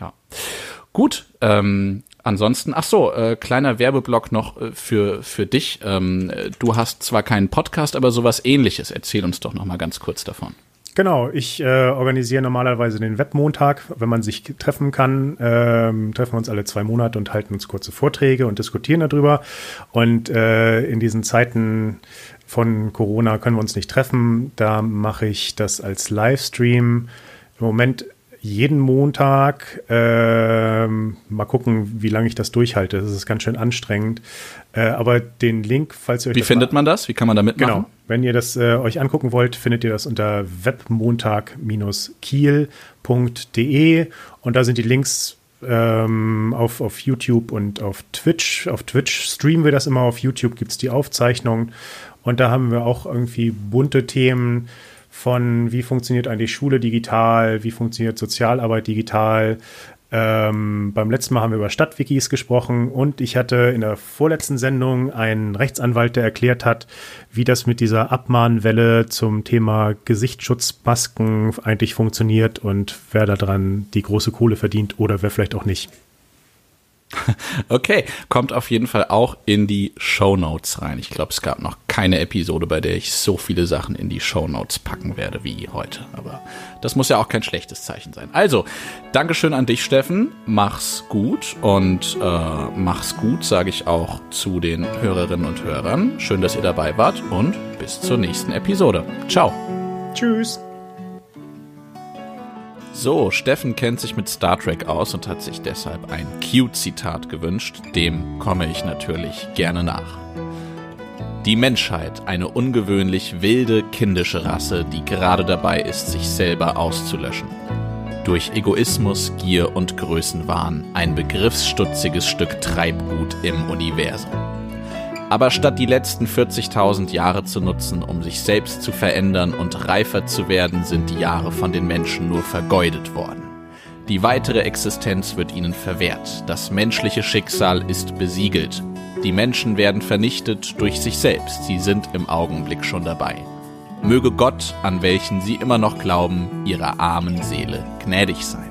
Ja. Gut, ähm, ansonsten, ach so, äh, kleiner Werbeblock noch äh, für, für dich. Ähm, du hast zwar keinen Podcast, aber sowas ähnliches. Erzähl uns doch noch mal ganz kurz davon. Genau, ich äh, organisiere normalerweise den Webmontag, wenn man sich treffen kann. Ähm, treffen wir uns alle zwei Monate und halten uns kurze Vorträge und diskutieren darüber. Und äh, in diesen Zeiten von Corona können wir uns nicht treffen. Da mache ich das als Livestream. Im Moment jeden Montag. Äh, mal gucken, wie lange ich das durchhalte. Das ist ganz schön anstrengend. Äh, aber den Link, falls ihr euch Wie findet man das? Wie kann man da mitmachen? Genau. Wenn ihr das äh, euch angucken wollt, findet ihr das unter webmontag-kiel.de und da sind die Links ähm, auf, auf YouTube und auf Twitch. Auf Twitch streamen wir das immer, auf YouTube gibt es die Aufzeichnung und da haben wir auch irgendwie bunte Themen von wie funktioniert eigentlich Schule digital, wie funktioniert Sozialarbeit digital. Ähm, beim letzten Mal haben wir über Stadtwikis gesprochen und ich hatte in der vorletzten Sendung einen Rechtsanwalt, der erklärt hat, wie das mit dieser Abmahnwelle zum Thema Gesichtsschutzmasken eigentlich funktioniert und wer daran die große Kohle verdient oder wer vielleicht auch nicht. Okay, kommt auf jeden Fall auch in die Show Notes rein. Ich glaube, es gab noch keine Episode, bei der ich so viele Sachen in die Show Notes packen werde wie heute. Aber das muss ja auch kein schlechtes Zeichen sein. Also, Dankeschön an dich, Steffen. Mach's gut und äh, mach's gut, sage ich auch zu den Hörerinnen und Hörern. Schön, dass ihr dabei wart und bis zur nächsten Episode. Ciao. Tschüss. So, Steffen kennt sich mit Star Trek aus und hat sich deshalb ein Q-Zitat gewünscht. Dem komme ich natürlich gerne nach. Die Menschheit, eine ungewöhnlich wilde, kindische Rasse, die gerade dabei ist, sich selber auszulöschen. durch Egoismus, Gier und Größenwahn ein begriffsstutziges Stück Treibgut im Universum. Aber statt die letzten 40.000 Jahre zu nutzen, um sich selbst zu verändern und reifer zu werden, sind die Jahre von den Menschen nur vergeudet worden. Die weitere Existenz wird ihnen verwehrt. Das menschliche Schicksal ist besiegelt. Die Menschen werden vernichtet durch sich selbst. Sie sind im Augenblick schon dabei. Möge Gott, an welchen sie immer noch glauben, ihrer armen Seele gnädig sein.